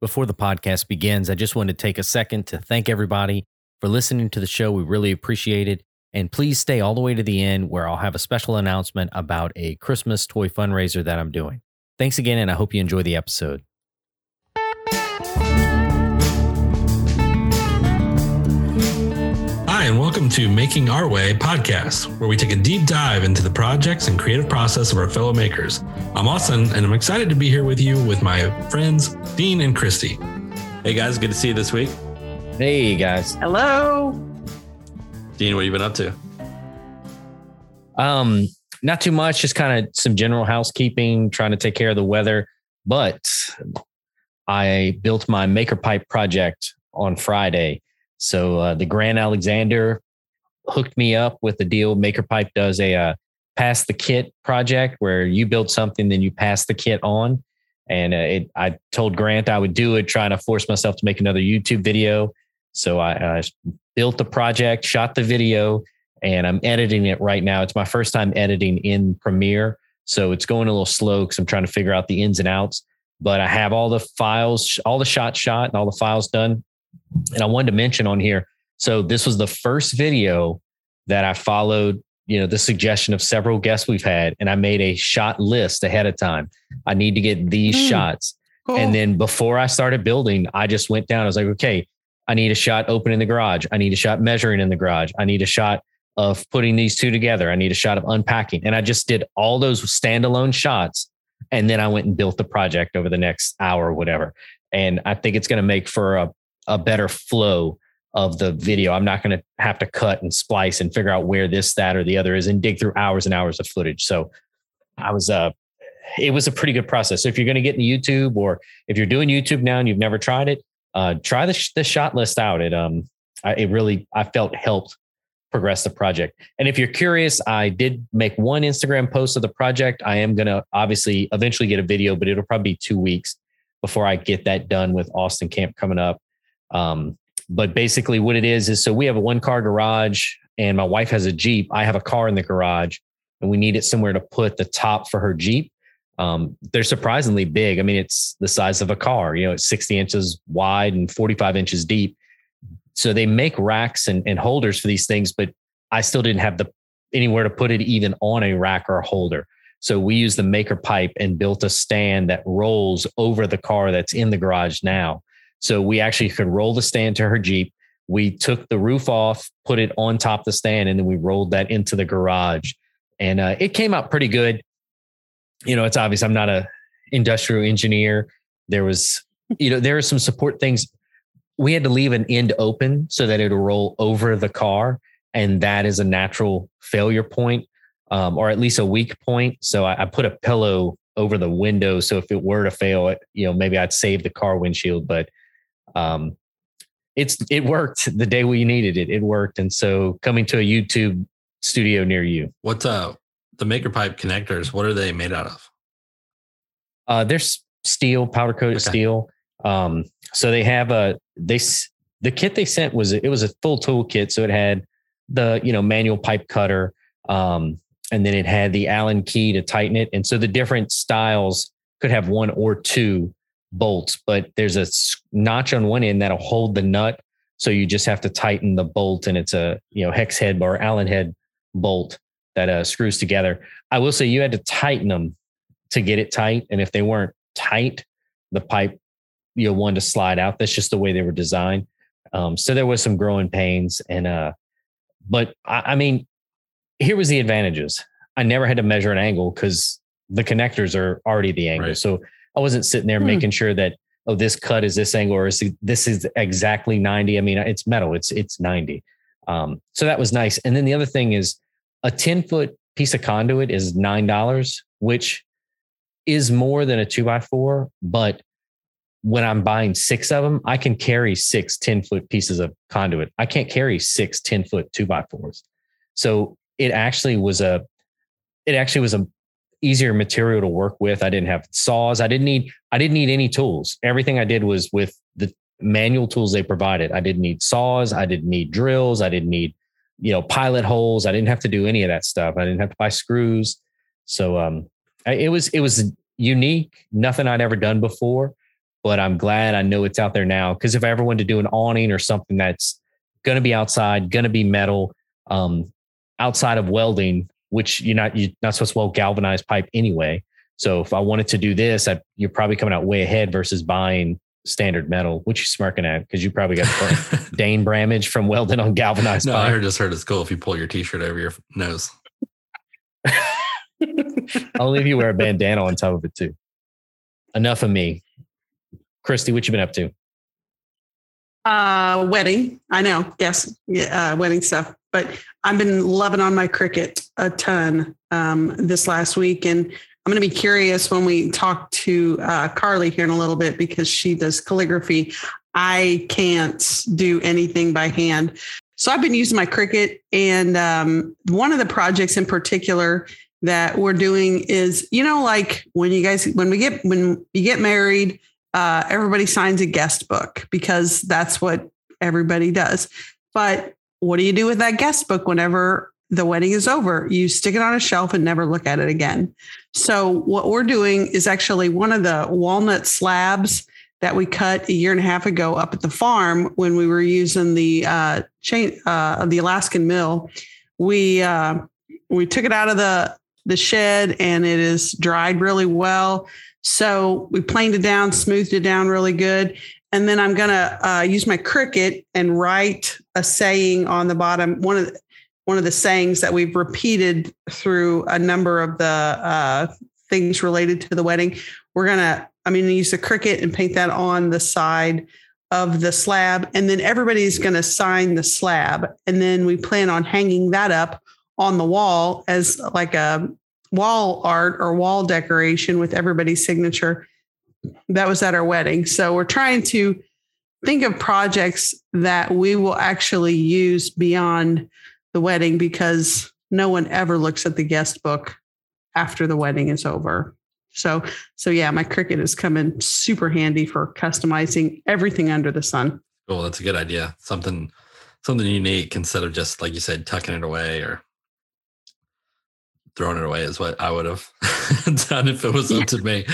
Before the podcast begins, I just want to take a second to thank everybody for listening to the show. We really appreciate it. And please stay all the way to the end where I'll have a special announcement about a Christmas toy fundraiser that I'm doing. Thanks again, and I hope you enjoy the episode. And welcome to Making Our Way podcast, where we take a deep dive into the projects and creative process of our fellow makers. I'm Austin, and I'm excited to be here with you with my friends, Dean and Christy. Hey guys, good to see you this week. Hey, guys. Hello. Dean, what have you been up to? Um, not too much, just kind of some general housekeeping, trying to take care of the weather. But I built my maker pipe project on Friday. So uh, the Grant Alexander hooked me up with the deal. Maker Pipe does a uh, pass the kit project where you build something, then you pass the kit on. And uh, it, I told Grant I would do it, trying to force myself to make another YouTube video. So I built the project, shot the video, and I'm editing it right now. It's my first time editing in Premiere. So it's going a little slow because I'm trying to figure out the ins and outs. But I have all the files, all the shots shot, and all the files done. And I wanted to mention on here. So this was the first video that I followed, you know, the suggestion of several guests we've had, and I made a shot list ahead of time. I need to get these Mm, shots. Cool. And then before I started building, I just went down. I was like, okay, I need a shot opening the garage. I need a shot measuring in the garage. I need a shot of putting these two together. I need a shot of unpacking. And I just did all those standalone shots. And then I went and built the project over the next hour or whatever. And I think it's going to make for a, a better flow of the video. I'm not going to have to cut and splice and figure out where this, that, or the other is and dig through hours and hours of footage. So I was, uh, it was a pretty good process. So if you're going to get into YouTube or if you're doing YouTube now and you've never tried it, uh, try the, sh- the shot list out. It, um, I, it really, I felt helped progress the project. And if you're curious, I did make one Instagram post of the project. I am going to obviously eventually get a video, but it'll probably be two weeks before I get that done with Austin Camp coming up. Um, but basically, what it is is so we have a one car garage, and my wife has a Jeep. I have a car in the garage, and we needed somewhere to put the top for her Jeep. Um, they're surprisingly big. I mean, it's the size of a car. You know, it's 60 inches wide and 45 inches deep. So they make racks and, and holders for these things, but I still didn't have the anywhere to put it even on a rack or a holder. So we used the maker pipe and built a stand that rolls over the car that's in the garage now. So we actually could roll the stand to her Jeep. We took the roof off, put it on top of the stand, and then we rolled that into the garage. And uh, it came out pretty good. You know, it's obvious I'm not a industrial engineer. There was, you know, there are some support things. We had to leave an end open so that it would roll over the car. And that is a natural failure point, um, or at least a weak point. So I, I put a pillow over the window. So if it were to fail, it, you know, maybe I'd save the car windshield, but um, it's it worked the day we needed it. It worked, and so coming to a YouTube studio near you. What's uh the maker pipe connectors? What are they made out of? Uh, they're steel, powder coated Okay. steel. Um, so they have a they the kit they sent was it was a full tool kit. So it had the you know manual pipe cutter, um, and then it had the Allen key to tighten it. And so the different styles could have one or two bolts, but there's a notch on one end that'll hold the nut. So you just have to tighten the bolt, and it's a you know hex head or Allen head bolt that uh, screws together. I will say you had to tighten them to get it tight, and if they weren't tight, the pipe you know wanted to slide out. That's just the way they were designed. Um, so there was some growing pains, and uh, but I, I mean, here was the advantages. I never had to measure an angle because the connectors are already the angle. Right. So I wasn't sitting there Hmm. making sure that oh this cut is this angle or is this is exactly 90. I mean it's metal. It's it's 90. Um, so that was nice. And then the other thing is a 10 foot piece of conduit is nine dollars, which is more than a two by four, but when I'm buying six of them, I can carry six 10 foot pieces of conduit. I can't carry six 10 foot two by fours. So it actually was a, it actually was a easier material to work with. I didn't have saws. I didn't need, I didn't need any tools. Everything I did was with the manual tools they provided. I didn't need saws. I didn't need drills. I didn't need, you know, pilot holes. I didn't have to do any of that stuff. I didn't have to buy screws. So um, I, it was it was unique, nothing I'd ever done before. but I'm glad I know it's out there now. Because if I ever wanted to do an awning or something that's going to be outside, going to be metal, um, outside of welding, which you're not you're not supposed to weld galvanized pipe anyway. So if I wanted to do this, I, you're probably coming out way ahead versus buying standard metal. What you smirking at? Because you probably got Dane Bramage from welding on galvanized no, pipe. I heard just heard it's cool if you pull your t-shirt over your nose. Only if you wear a bandana on top of it too. Enough of me. Christy, what you been up to? Uh, wedding. I know. Yes. Yeah. Uh, wedding stuff. But I've been loving on my Cricut a ton um, this last week, and I'm going to be curious when we talk to uh, Carly here in a little bit because she does calligraphy. I can't do anything by hand. So I've been using my Cricut, and um, one of the projects in particular that we're doing is, you know, like when you guys when we get when you get married, uh, everybody signs a guest book because that's what everybody does. But what do you do with that guest book whenever the wedding is over? You stick it on a shelf and never look at it again. So what we're doing is actually one of the walnut slabs that we cut a year and a half ago up at the farm when we were using the uh, chain uh, the Alaskan mill. We uh, we took it out of the the shed and it is dried really well. So we planed it down, smoothed it down really good. And then I'm going to uh, use my Cricut and write a saying on the bottom. One of the, one of the sayings that we've repeated through a number of the uh, things related to the wedding. We're to, I'm to use the Cricut and paint that on the side of the slab. And then everybody's to sign the slab. And then we plan on hanging that up on the wall as like a wall art or wall decoration with everybody's signature. That was at our wedding. So we're trying to think of projects that we will actually use beyond the wedding because no one ever looks at the guest book after the wedding is over. So, so yeah, my Cricut is coming super handy for customizing everything under the sun. Cool, that's a good idea. Something, something unique instead of just like you said, tucking it away or throwing it away is what I would have done if it was up to me.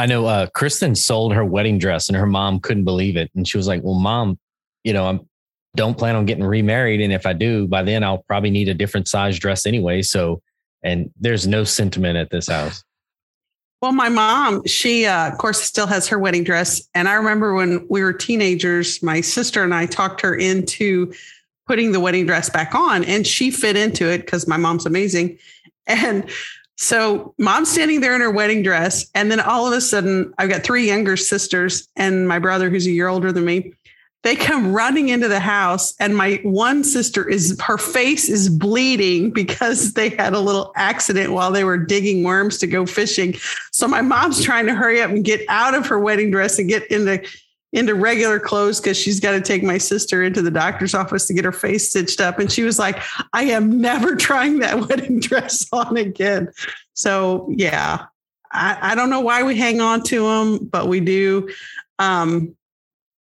I know uh, Kristen sold her wedding dress and her mom couldn't believe it. And she was like, Well, mom, you know, I don't plan on getting remarried. And if I do, by then I'll probably need a different size dress anyway. So, and there's no sentiment at this house. Well, my mom, she, uh, of course, still has her wedding dress. And I remember when we were teenagers, my sister and I talked her into putting the wedding dress back on and she fit into it because my mom's amazing. And so mom's standing there in her wedding dress. And then all of a sudden, I've got three younger sisters and my brother, who's a year older than me. They come running into the house, and my one sister is her face is bleeding because they had a little accident while they were digging worms to go fishing. So my mom's trying to hurry up and get out of her wedding dress and get into into regular clothes because she's got to take my sister into the doctor's office to get her face stitched up. And she was like, I am never trying that wedding dress on again. So, yeah, I, I don't know why we hang on to them, but we do. Um,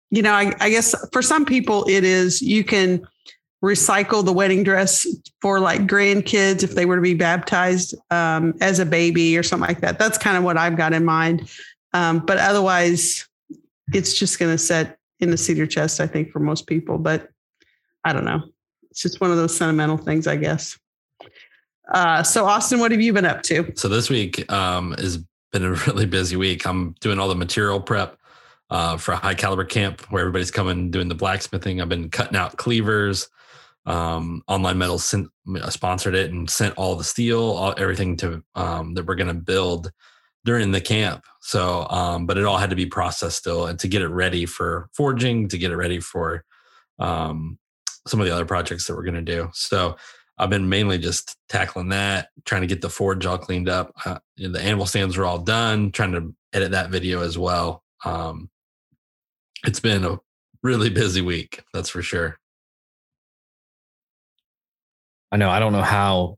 you know, I, I guess for some people, it is you can recycle the wedding dress for like grandkids if they were to be baptized um, as a baby or something like that. That's kind of what I've got in mind. Um, but otherwise, it's just going to set in the cedar chest, I think, for most people. But I don't know. It's just one of those sentimental things, I guess. Uh, so, Austin, what have you been up to? So this week um, has been a really busy week. I'm doing all the material prep uh, for high caliber camp where everybody's coming doing the blacksmithing. I've been cutting out cleavers. Um, Online Metals sent, sponsored it and sent all the steel, all, everything to um, that we're going to build during the camp. So, um, but it all had to be processed still, and to get it ready for forging, to get it ready for um, some of the other projects that we're going to do. So, I've been mainly just tackling that, trying to get the forge all cleaned up. Uh, the anvil stands were all done, trying to edit that video as well. Um, it's been a really busy week, that's for sure. I know. I don't know how.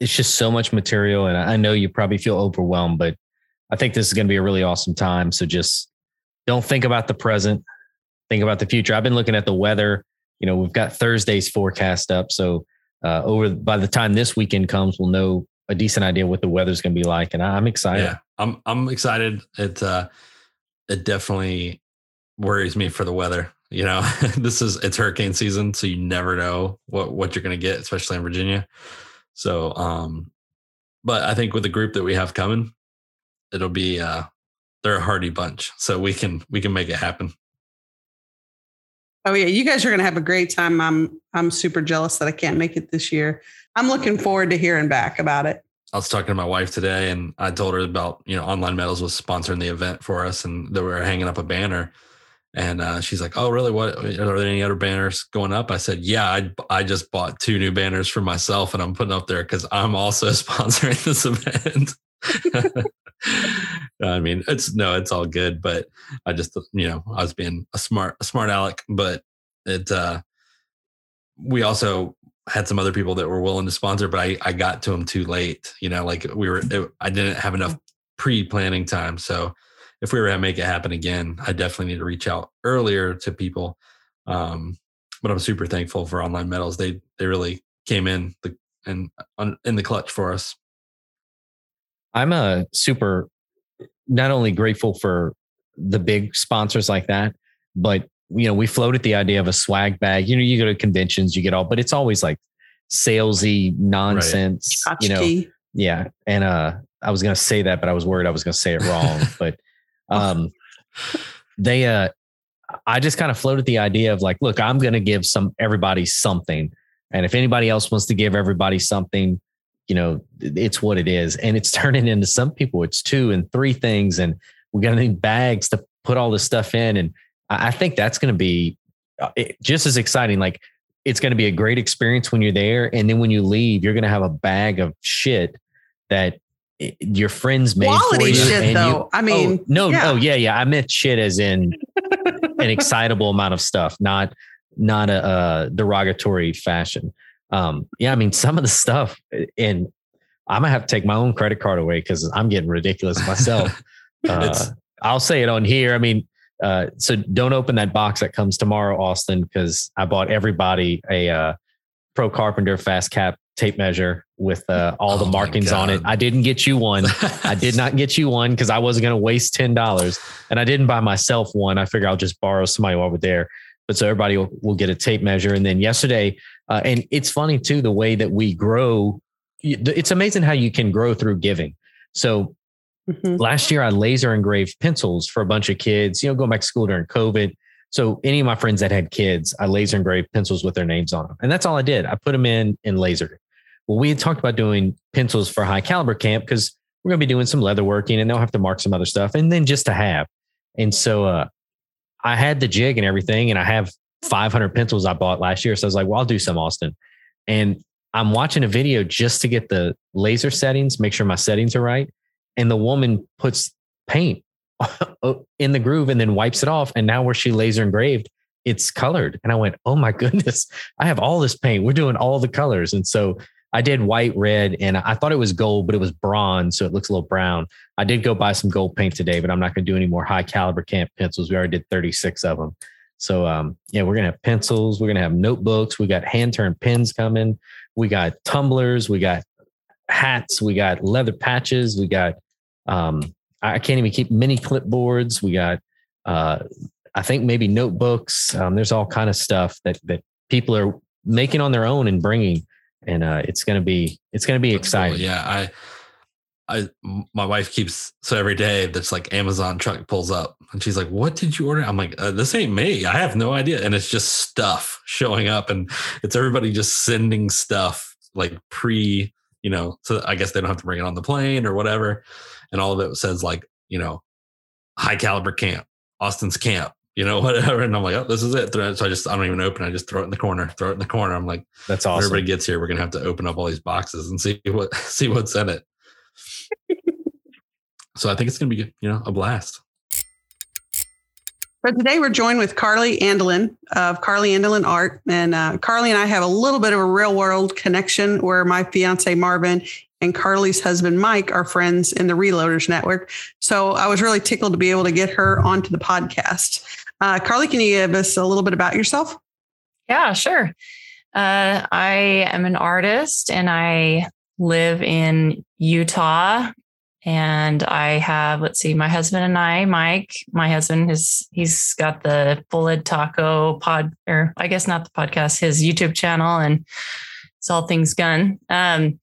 It's just so much material, and I know you probably feel overwhelmed, but I think this is going to be a really awesome time. So just don't think about the present, think about the future. I've been looking at the weather. You know, we've got Thursday's forecast up. So uh, over by the time this weekend comes, we'll know a decent idea what the weather's going to be like, and I'm excited. Yeah, I'm I'm excited. It uh, it definitely worries me for the weather. You know, this is it's hurricane season, so you never know what what you're going to get, especially in Virginia. So, um, but I think with the group that we have coming, it'll be uh, they're a hardy bunch, so we can we can make it happen. Oh yeah, you guys are going to have a great time. I'm I'm super jealous that I can't make it this year. I'm looking forward to hearing back about it. I was talking to my wife today, and I told her about you know Online Metals was sponsoring the event for us, and they were hanging up a banner. And uh, she's like, "Oh, really? What are there any other banners going up?" I said, "Yeah, I I just bought two new banners for myself, and I'm putting up there because I'm also sponsoring this event." I mean, it's no, it's all good, but I just, you know, I was being a smart, a smart aleck, but it, uh, we also had some other people that were willing to sponsor, but I, I got to them too late, you know, like we were, it, I didn't have enough pre-planning time. So if we were to make it happen again, I definitely need to reach out earlier to people. Um, but I'm super thankful for Online Metals. They, they really came in the, and in the clutch for us. I'm a super not only grateful for the big sponsors like that, but you know, we floated the idea of a swag bag. You know, you go to conventions, you get all, but it's always like salesy nonsense. Right. You know, yeah. And uh, I was gonna say that, but I was worried I was gonna say it wrong. but um, they uh, I just kind of floated the idea of like, look, I'm gonna give some everybody something, and if anybody else wants to give everybody something, you know, it's what it is. And it's turning into some people, it's two and three things. And we got to need bags to put all this stuff in. And I think that's going to be uh, just as exciting. Like it's going to be a great experience when you're there. And then when you leave, you're going to have a bag of shit that your friends made Quality for you. Shit, though. You, I mean, oh, no, yeah. oh yeah, yeah. I meant shit as in an excitable amount of stuff, not not a, a derogatory fashion um, yeah, I mean, some of the stuff, and I'm gonna have to take my own credit card away because I'm getting ridiculous myself. uh, I'll say it on here. I mean, uh, so don't open that box that comes tomorrow, Austin, because I bought everybody a uh, Pro Carpenter FastCap tape measure with uh, all the oh markings on it. I didn't get you one. I did not get you one because I wasn't going to waste ten dollars, and I didn't buy myself one. I figure I'll just borrow somebody while we're there. But so everybody will, will get a tape measure, and then yesterday uh, and it's funny too, the way that we grow. It's amazing how you can grow through giving. So mm-hmm. last year I laser engraved pencils for a bunch of kids, you know, going back to school during COVID. So any of my friends that had kids, I laser engraved pencils with their names on them. And that's all I did. I put them in and lasered. Well, we had talked about doing pencils for high caliber camp because we're going to be doing some leather working and they'll have to mark some other stuff and then just to have. And so uh, I had the jig and everything, and I have 500 pencils I bought last year. So I was like, well, I'll do some Austin. And I'm watching a video just to get the laser settings, make sure my settings are right. And the woman puts paint in the groove and then wipes it off. And now where she laser engraved, it's colored. And I went, oh my goodness, I have all this paint. We're doing all the colors. And so I did white, red, and I thought it was gold, but it was bronze. So it looks a little brown. I did go buy some gold paint today, but I'm not going to do any more high caliber camp pencils. We already did 36 of them. So um, yeah, we're gonna have pencils, we're gonna have notebooks, we got hand turned pens coming, we got tumblers, we got hats, we got leather patches, we got um, I can't even keep mini clipboards, we got uh, I think maybe notebooks. Um, there's all kind of stuff that that people are making on their own and bringing, and uh, it's gonna be it's gonna be exciting. Yeah, I I my wife keeps so every day that's like Amazon truck pulls up and she's like, "What did you order?" I'm like, uh, "This ain't me. I have no idea." And it's just stuff showing up, and it's everybody just sending stuff like pre, you know. So I guess they don't have to bring it on the plane or whatever, and all of it says like, you know, high caliber camp, Austin's camp, you know, whatever. And I'm like, "Oh, this is it." So I just I don't even open. I just throw it in the corner. Throw it in the corner. I'm like, "That's awesome." everybody gets here, we're gonna have to open up all these boxes and see what see what's in it so I think it's going to be, you know, a blast. But today we're joined with Carly Andelin of Carly Andelin Art. And uh, Carly and I have a little bit of a real world connection where my fiance Marvin and Carly's husband Mike are friends in the Reloaders Network. So I was really tickled to be able to get her onto the podcast. Uh, Carly, can you give us a little bit about yourself? Yeah, sure. Uh, I am an artist and I live in Utah and I have, let's see, my husband and I, Mike, my husband is, he's got the Full Ed Taco pod, or I guess not the podcast, his YouTube channel, and it's all things gun. Um,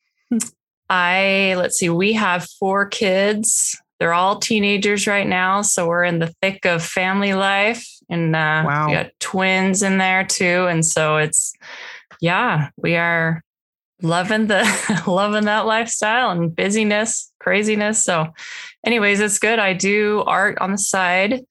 I, let's see, we have four kids. They're all teenagers right now. So we're in the thick of family life. And uh, wow. we got twins in there too. And so it's, yeah, we are loving the loving that lifestyle and busyness, craziness. So, anyways, it's good. I do art on the side,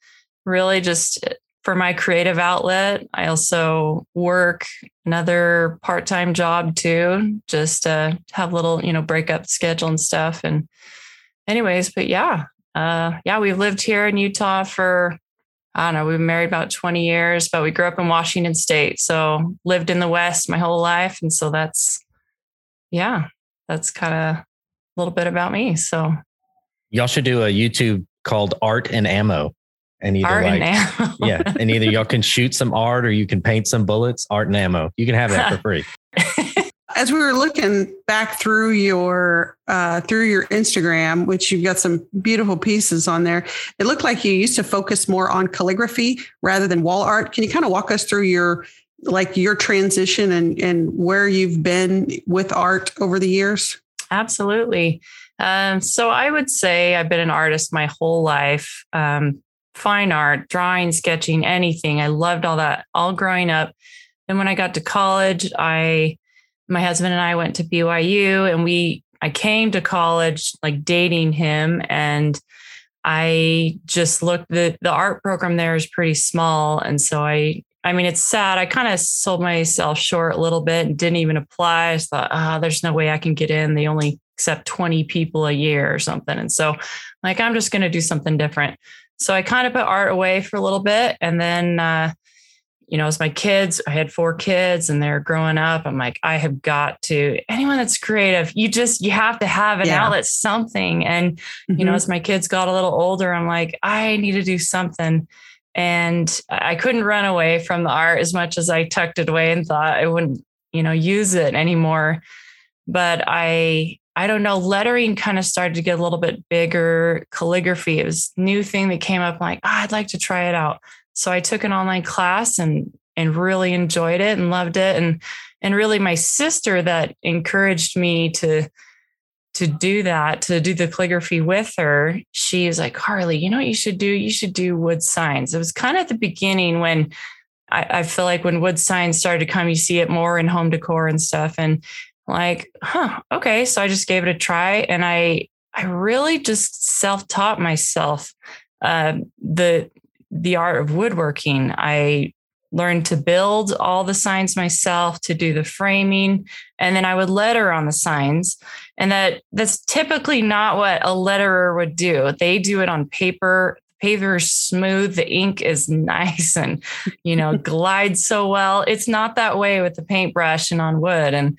really just for my creative outlet. I also work another part-time job too, just to have little, you know, break up schedule and stuff. And anyways, but yeah, uh, yeah, we've lived here in Utah for I don't know, we've been married about 20 years, but we grew up in Washington State. So lived in the West my whole life. And so that's yeah, that's kind of a little bit about me. So y'all should do a YouTube called Art and Ammo. And either art like, and ammo. yeah, and either y'all can shoot some art or you can paint some bullets, art and ammo. You can have that for free. As we were looking back through your uh, through your Instagram, which you've got some beautiful pieces on there, it looked like you used to focus more on calligraphy rather than wall art. Can you kind of walk us through your like your transition and and where you've been with art over the years? Absolutely. Um, so I would say I've been an artist my whole life. Um, fine art, drawing, sketching, anything. I loved all that all growing up. And when I got to college, I my husband and I went to BYU and we I came to college like dating him and I just looked the the art program there is pretty small and so I I mean, it's sad. I kind of sold myself short a little bit and didn't even apply. I thought, ah, oh, there's no way I can get in. They only accept 20 people a year or something. And so, like, I'm just going to do something different. So I kind of put art away for a little bit. And then, uh, you know, as my kids, I had four kids and they're growing up. I'm like, I have got to, anyone that's creative, you just, you have to have an yeah. outlet, something. And, mm-hmm. you know, mm-hmm. as my kids got a little older, I'm like, I need to do something and I couldn't run away from the art as much as I tucked it away and thought I wouldn't, you know, use it anymore. But I I don't know, lettering kind of started to get a little bit bigger. Calligraphy, it was new thing that came up. I'm like, oh, I'd like to try it out. So I took an online class and and really enjoyed it and loved it. And and really my sister that encouraged me to to do that, to do the calligraphy with her, she was like, Carly, you know what you should do? You should do wood signs. It was kind of at the beginning when I, I feel like when wood signs started to come, you see it more in home decor and stuff. And like, huh, okay. So I just gave it a try and I I really just self-taught myself uh, the the art of woodworking. I learned to build all the signs myself, to do the framing, and then I would letter on the signs. And that that's typically not what a letterer would do. They do it on paper. Paper is smooth, the ink is nice and you know glides so well. It's not that way with the paintbrush and on wood. And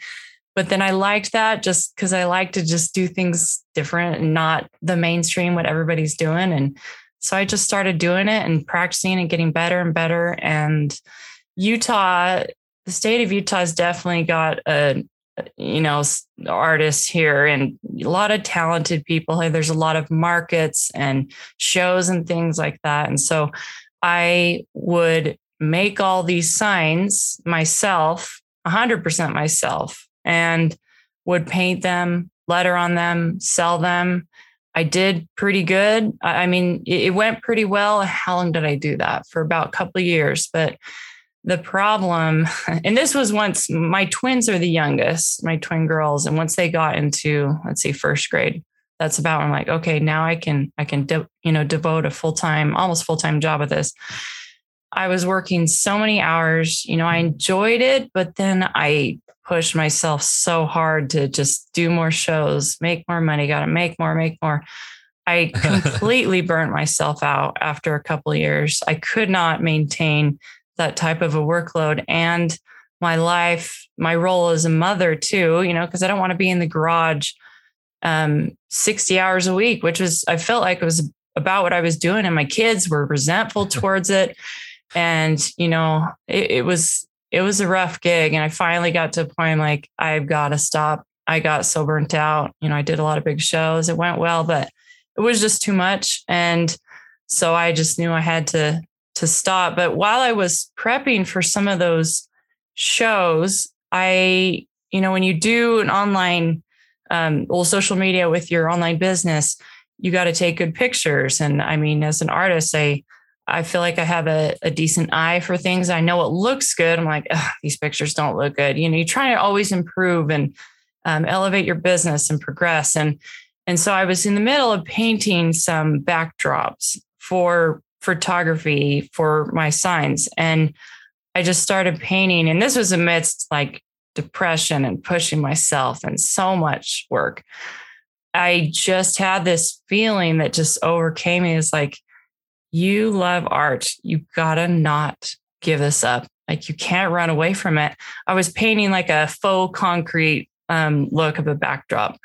but then I liked that just because I like to just do things different and not the mainstream what everybody's doing. And so I just started doing it and practicing and getting better and better. And Utah, the state of Utah has definitely got a, you know, artists here and a lot of talented people. There's a lot of markets and shows and things like that. And so I would make all these signs myself, 100% myself, and would paint them, letter on them, sell them I did pretty good. I mean, it went pretty well. How long did I do that? For about a couple of years. But the problem, and this was once my twins are the youngest, my twin girls, and once they got into let's see, first grade, that's about I'm like, okay, now I can I can de- you know devote a full time, almost full time job of this. I was working so many hours. You know, I enjoyed it, but then I pushed myself so hard to just do more shows, make more money, got to make more, make more. I completely burnt myself out after a couple of years. I could not maintain that type of a workload and my life, my role as a mother too, you know, because I don't want to be in the garage um 60 hours a week, which was I felt like it was about what I was doing and my kids were resentful towards it. And, you know, it, it was it was a rough gig. And I finally got to a point like, I've got to stop. I got so burnt out. You know, I did a lot of big shows. It went well, but it was just too much. And so I just knew I had to to stop. But while I was prepping for some of those shows, I, you know, when you do an online um, well, social media with your online business, you got to take good pictures. And I mean, as an artist, I I feel like I have a, a decent eye for things. I know it looks good. I'm like, these pictures don't look good. You know, you try to always improve and um, elevate your business and progress. And and so I was in the middle of painting some backdrops for photography for my signs, and I just started painting. And this was amidst like depression and pushing myself and so much work. I just had this feeling that just overcame me. It's like, you love art. You gotta not give this up. Like you can't run away from it. I was painting like a faux concrete um, look of a backdrop,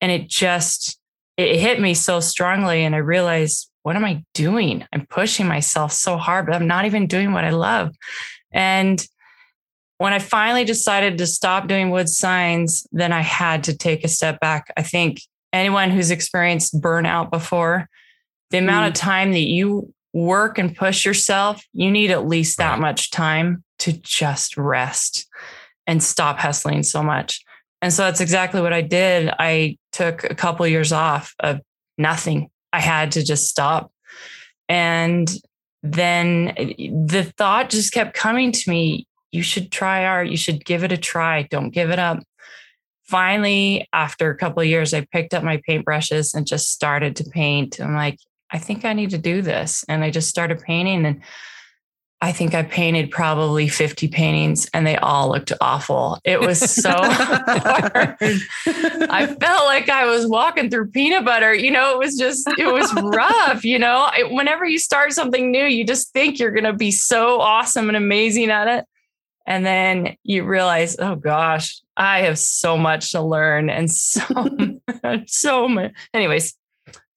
and it just it hit me so strongly, and I realized, what am I doing? I'm pushing myself so hard, but I'm not even doing what I love. And when I finally decided to stop doing wood signs, then I had to take a step back. I think anyone who's experienced burnout before, the amount mm. of time that you work and push yourself, you need at least that right. much time to just rest and stop hustling so much. And so that's exactly what I did. I took a couple years off of nothing. I had to just stop. And then the thought just kept coming to me you should try art. You should give it a try. Don't give it up. Finally, after a couple of years, I picked up my paintbrushes and just started to paint. I'm like, I think I need to do this. And I just started painting. And I think I painted probably 50 paintings and they all looked awful. It was so hard. I felt like I was walking through peanut butter. You know, it was just, it was rough. You know, whenever you start something new, you just think you're going to be so awesome and amazing at it. And then you realize, oh gosh, I have so much to learn and so, so much. Anyways,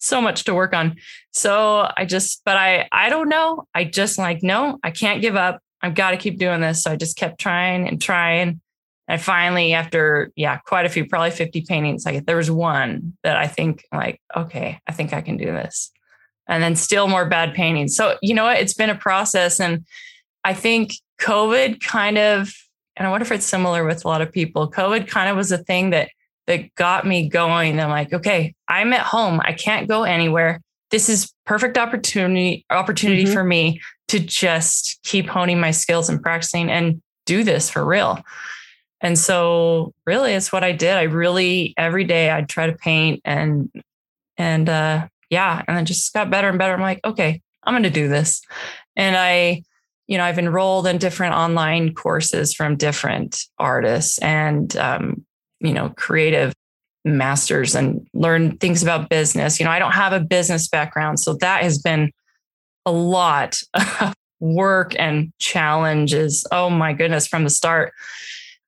so much to work on. So I just, but I, I don't know. I just like, no, I can't give up. I've got to keep doing this. So I just kept trying and trying. And finally, after, yeah, quite a few, probably 50 paintings, like there was one that I think like, okay, I think I can do this. And then still more bad paintings. So, you know what? It's been a process. And I think COVID kind of, and I wonder if it's similar with a lot of people, COVID kind of was a thing that that got me going. I'm like, okay, I'm at home. I can't go anywhere. This is perfect opportunity opportunity mm-hmm. for me to just keep honing my skills and practicing and do this for real. And so really it's what I did. I really every day I'd try to paint and and uh yeah, and I just got better and better. I'm like, okay, I'm going to do this. And I you know, I've enrolled in different online courses from different artists and, um, you know, creative masters and learn things about business. You know, I don't have a business background. So that has been a lot of work and challenges. Oh my goodness, from the start.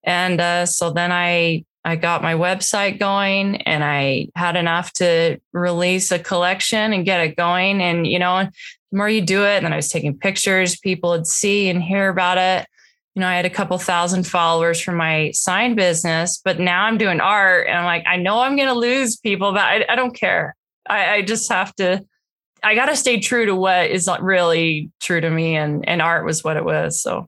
And uh, so then I I got my website going and I had enough to release a collection and get it going. And, you know, the more you do it, and then I was taking pictures, people would see and hear about it. You know, I had a couple thousand followers from my sign business, but now I'm doing art and I'm like, I know I'm going to lose people, but I, I don't care. I, I just have to, I got to stay true to what is really true to me. And, and art was what it was. So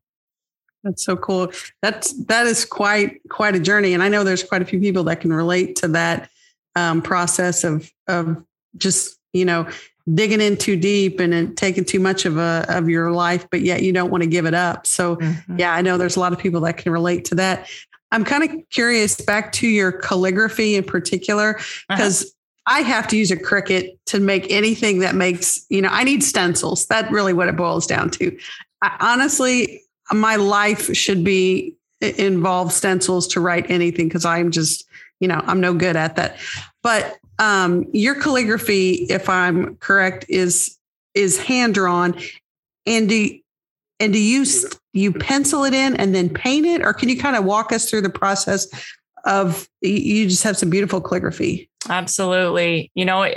that's so cool. That's that is quite quite a journey, and I know there's quite a few people that can relate to that um, process of of just you know digging in too deep and taking too much of a of your life, but yet you don't want to give it up. So mm-hmm. yeah, I know there's a lot of people that can relate to that. I'm kind of curious back to your calligraphy in particular because. Uh-huh. I have to use a Cricut to make anything that makes, you know, I need stencils. That's really what it boils down to. I, honestly, my life should be involve stencils to write anything because I'm just, you know, I'm no good at that. But um, your calligraphy, if I'm correct, is is hand drawn, and do and do you you pencil it in and then paint it, or can you kind of walk us through the process of you just have some beautiful calligraphy? Absolutely. You know,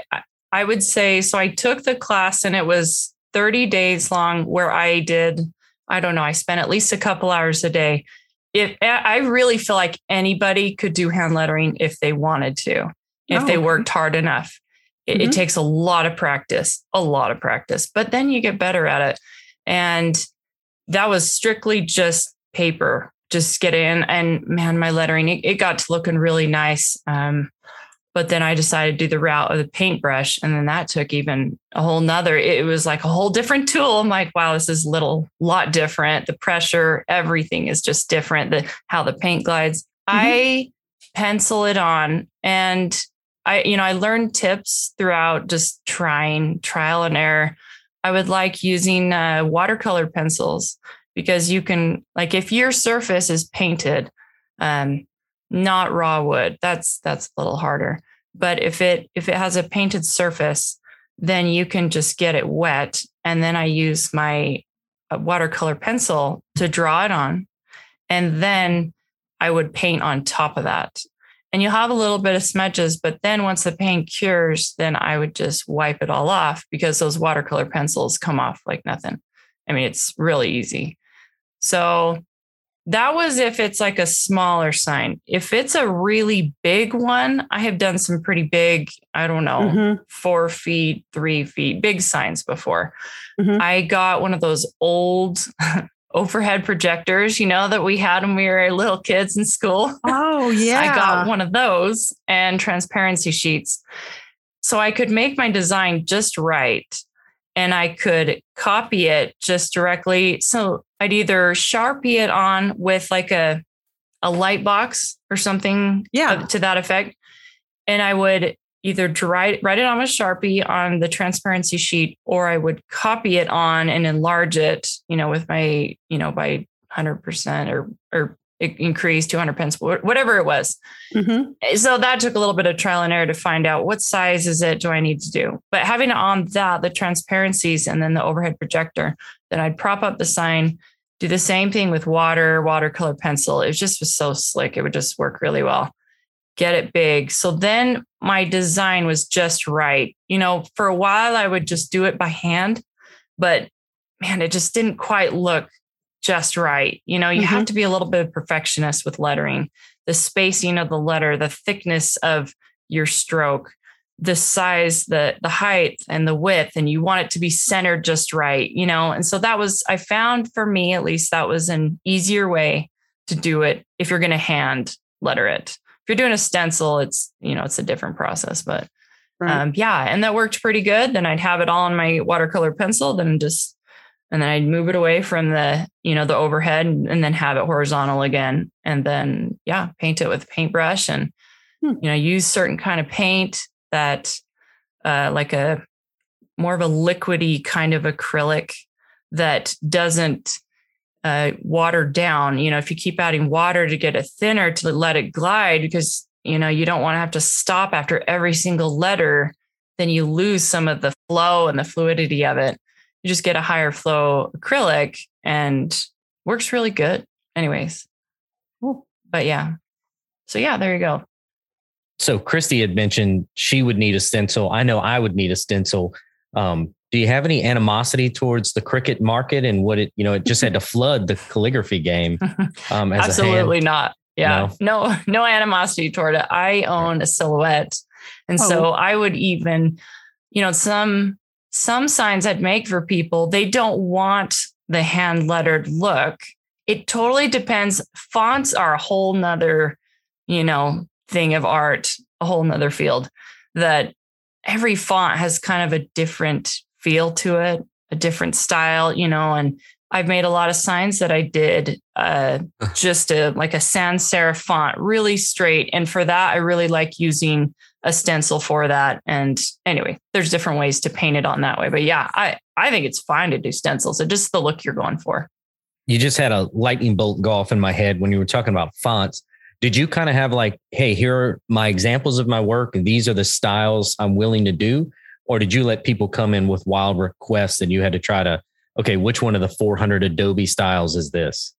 I would say so. I took the class and it was 30 days long where I did I don't know, I spent at least a couple hours a day. If I really feel like anybody could do hand lettering if they wanted to, if oh, they worked hard enough. It, Mhm. it takes a lot of practice, a lot of practice, but then you get better at it. And that was strictly just paper, just get in. And man, my lettering, it, it got to looking really nice. Um, but then I decided to do the route of the paintbrush. And then that took even a whole nother, it was like a whole different tool. I'm like, wow, this is a little lot different. The pressure, everything is just different. The how the paint glides. I pencil it on and I, you know, I learned tips throughout just trying trial and error. I would like using uh, watercolor pencils because you can, like, if your surface is painted, um, not raw wood, that's that's a little harder. But if it if it has a painted surface, then you can just get it wet, and then I use my uh, watercolor pencil to draw it on, and then I would paint on top of that and you'll have a little bit of smudges but then once the paint cures then i would just wipe it all off because those watercolor pencils come off like nothing i mean it's really easy so that was if it's like a smaller sign if it's a really big one i have done some pretty big i don't know Mhm. four feet three feet big signs before Mhm. i got one of those old overhead projectors you know that we had when we were little kids in school Oh yeah. I got one of those and transparency sheets. So I could make my design just right and I could copy it just directly. So I'd either Sharpie it on with like a a light box or something Yeah. to that effect. And I would either dry, write it on a Sharpie on the transparency sheet, or I would copy it on and enlarge it, you know, with my, you know, by 100% or, or it increased 200 pence, whatever it was. Mhm. So that took a little bit of trial and error to find out what size is it do I need to do. But having it on that, the transparencies and then the overhead projector, then I'd prop up the sign, do the same thing with water, watercolor pencil. It just was so slick. It would just work really well. Get it big. So then my design was just right. You know, for a while I would just do it by hand, but man, it just didn't quite look just right. You know, you have mm-hmm. to be a little bit of perfectionist with lettering, the spacing of the letter, the thickness of your stroke, the size, the the height and the width, and you want it to be centered just right, you know. And so that was I found for me at least that was an easier way to do it if you're going to hand letter it. You're doing a stencil, it's you know it's a different process, but Right. um, yeah, and that worked pretty good. Then I'd have it all on my watercolor pencil, then just and then I'd move it away from the you know the overhead and, and then have it horizontal again, and then yeah, paint it with paintbrush and Hmm. you know use certain kind of paint that uh, like a more of a liquidy kind of acrylic that doesn't uh, water down. You know, if you keep adding water to get it thinner to let it glide, because you know you don't want to have to stop after every single letter, then you lose some of the flow and the fluidity of it. You just get a higher flow acrylic and works really good. Anyways, Cool. but yeah, so yeah, there you go. So Christy had mentioned she would need a stencil. I know I would need a stencil. Um, do you have any animosity towards the Cricut market and what it, you know, it just had to flood the calligraphy game? Um, as A? Absolutely not. Yeah. No. no, animosity toward it. I own a silhouette. And so Oh. I would even, you know, some some signs I'd make for people, they don't want the hand lettered look. It totally depends. Fonts are a whole nother, you know, thing of art, a whole nother field that every font has kind of a different feel to it, a different style, you know, and I've made a lot of signs that I did uh, just a like a sans serif font, really straight. And for that, I really like using a stencil for that. And anyway, there's different ways to paint it on that way. But yeah, I I think it's fine to do stencils. It's just the look you're going for. You just had a lightning bolt go off in my head when you were talking about fonts. Did you kind of have like, hey, here are my examples of my work, and these are the styles I'm willing to do? Or did you let people come in with wild requests and you had to try to, okay, which one of the 400 Adobe styles is this?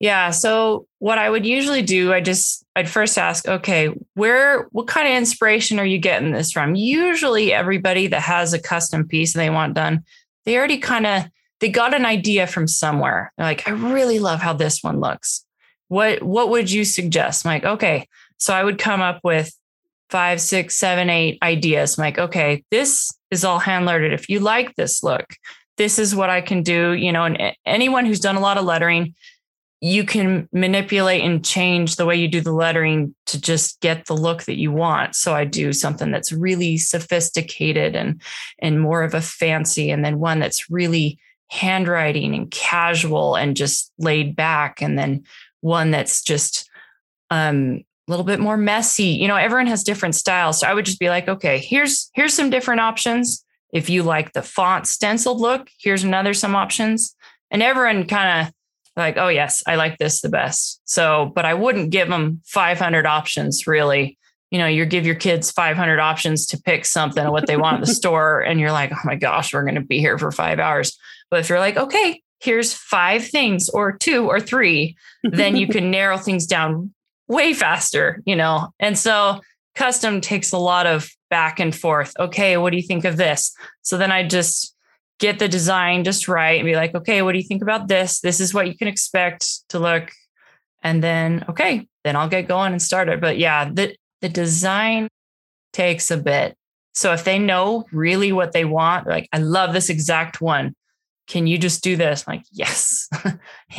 Yeah. So what I would usually do, I just I'd first ask, okay, where what kind of inspiration are you getting this from? Usually everybody that has a custom piece they want done, they already kind of they got an idea from somewhere. They're like, I really love how this one looks. What what would you suggest? I'm like, okay. So I would come up with five, six, seven, eight ideas. I'm like, okay, this is all hand lettered. If you like this look, this is what I can do. You know, and anyone who's done a lot of lettering, you can manipulate and change the way you do the lettering to just get the look that you want. So I do something that's really sophisticated and and more of a fancy, and then one that's really handwriting and casual and just laid back, and then one that's just um, a little bit more messy. You know, everyone has different styles. So I would just be like, okay, here's here's some different options. If you like the font stenciled look, here's another some options. And everyone kind of like, oh, yes, I like this the best. So, but I wouldn't give them 500 options really. You know, you give your kids 500 options to pick something what they want at the store, and you're like, oh my gosh, we're going to be here for five hours. But if you're like, okay, here's five things or two or three, then you can narrow things down way faster, you know? And so custom takes a lot of back and forth. Okay, what do you think of this? So then I just get the design just right and be like, okay, what do you think about this? This is what you can expect to look. And then, okay, then I'll get going and start it. But yeah, the, the design takes a bit. So if they know really what they want, like, I love this exact one. Can you just do this? I'm like, yes,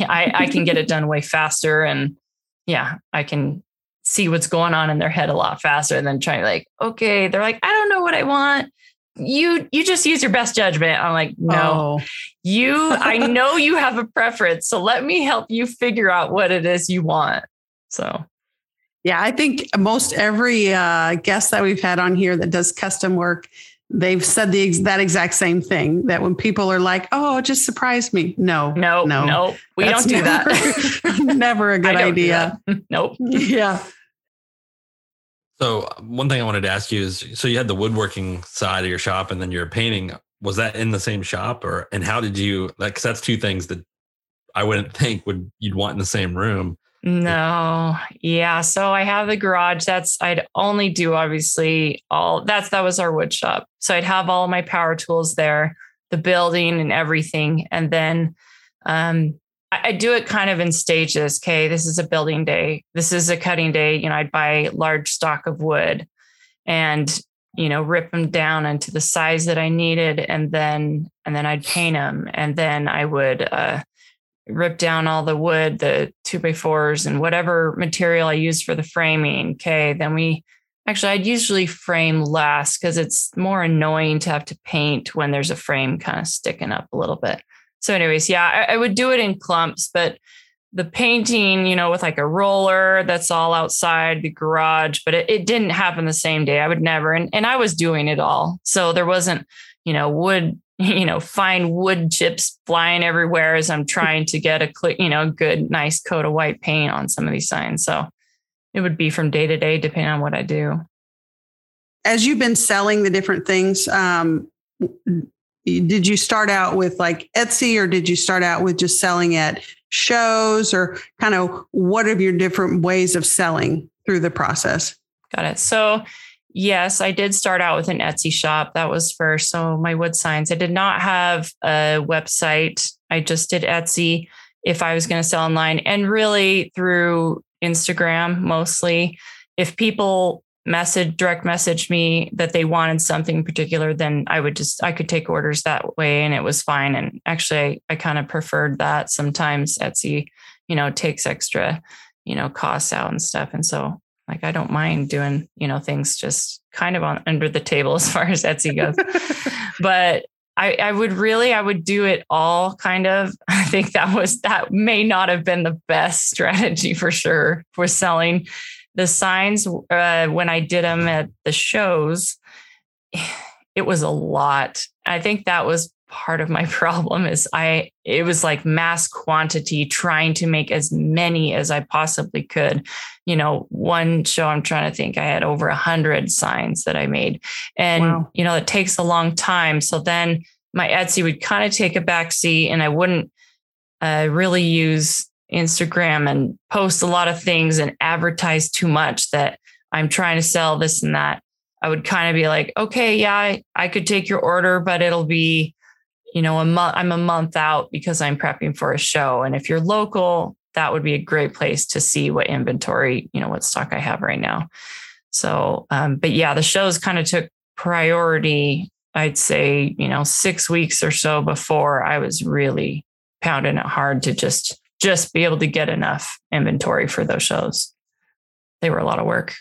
I, I can get it done way faster. And yeah, I can see what's going on in their head a lot faster than trying to like, okay, they're like, I don't know what I want you you just use your best judgment. I'm like, no, oh. you, I know you have a preference. So let me help you figure out what it is you want. So yeah, I think most every uh, guest that we've had on here that does custom work, they've said the that exact same thing. That when people are like, "Oh, just surprise me," no, no, no, no, we don't do never, that. never a good idea. Nope. Yeah. So one thing I wanted to ask you is, so you had the woodworking side of your shop, and then your painting. Was that in the same shop, or and how did you like? Because that's two things that I wouldn't think would you'd want in the same room. No, yeah. So I have the garage. That's I'd only do obviously all that's that was our wood shop. So I'd have all my power tools there, the building and everything, and then um, I do it kind of in stages. Okay, this is a building day. This is a cutting day. You know, I'd buy large stock of wood and, you know, rip them down into the size that I needed. And then, and then I'd paint them. And then I would uh, rip down all the wood, the two by fours and whatever material I use for the framing. Okay. Then we, actually, I'd usually frame last because it's more annoying to have to paint when there's a frame kind of sticking up a little bit so anyways yeah I, I, would do it in clumps but the painting you know with like a roller that's all outside the garage but it, it didn't happen the same day i would never and, and i was doing it all so there wasn't you know wood you know fine wood chips flying everywhere as i'm trying to get a you know good nice coat of white paint on some of these signs so it would be from day to day depending on what i do as you've been selling the different things um, did you start out with like Etsy or did you start out with just selling at shows or kind of what are your different ways of selling through the process? Got it. So, yes, I did start out with an Etsy shop. That was first. So, my wood signs, I did not have a website. I just did Etsy if I was going to sell online and really through Instagram mostly. If people message direct message me that they wanted something particular then i would just i could take orders that way and it was fine and actually i, I kind of preferred that sometimes etsy you know takes extra you know costs out and stuff and so like i don't mind doing you know things just kind of on under the table as far as etsy goes but I, I would really i would do it all kind of i think that was that may not have been the best strategy for sure for selling the signs uh, when I did them at the shows, it was a lot. I think that was part of my problem is I it was like mass quantity trying to make as many as I possibly could. You know, one show I'm trying to think I had over a hundred signs that I made. And wow. you know, it takes a long time. So then my Etsy would kind of take a back seat and I wouldn't uh, really use Instagram and post a lot of things and advertise too much that I'm trying to sell this and that, I would kind of be like, okay, yeah, I, I could take your order, but it'll be, you know, a month, I'm a month out because I'm prepping for a show. And if you're local, that would be a great place to see what inventory, you know, what stock I have right now. So, um, but yeah, the shows kind of took priority. I'd say, you know, six weeks or so before I was really pounding it hard to just just be able to get enough inventory for those shows. They were a lot of work.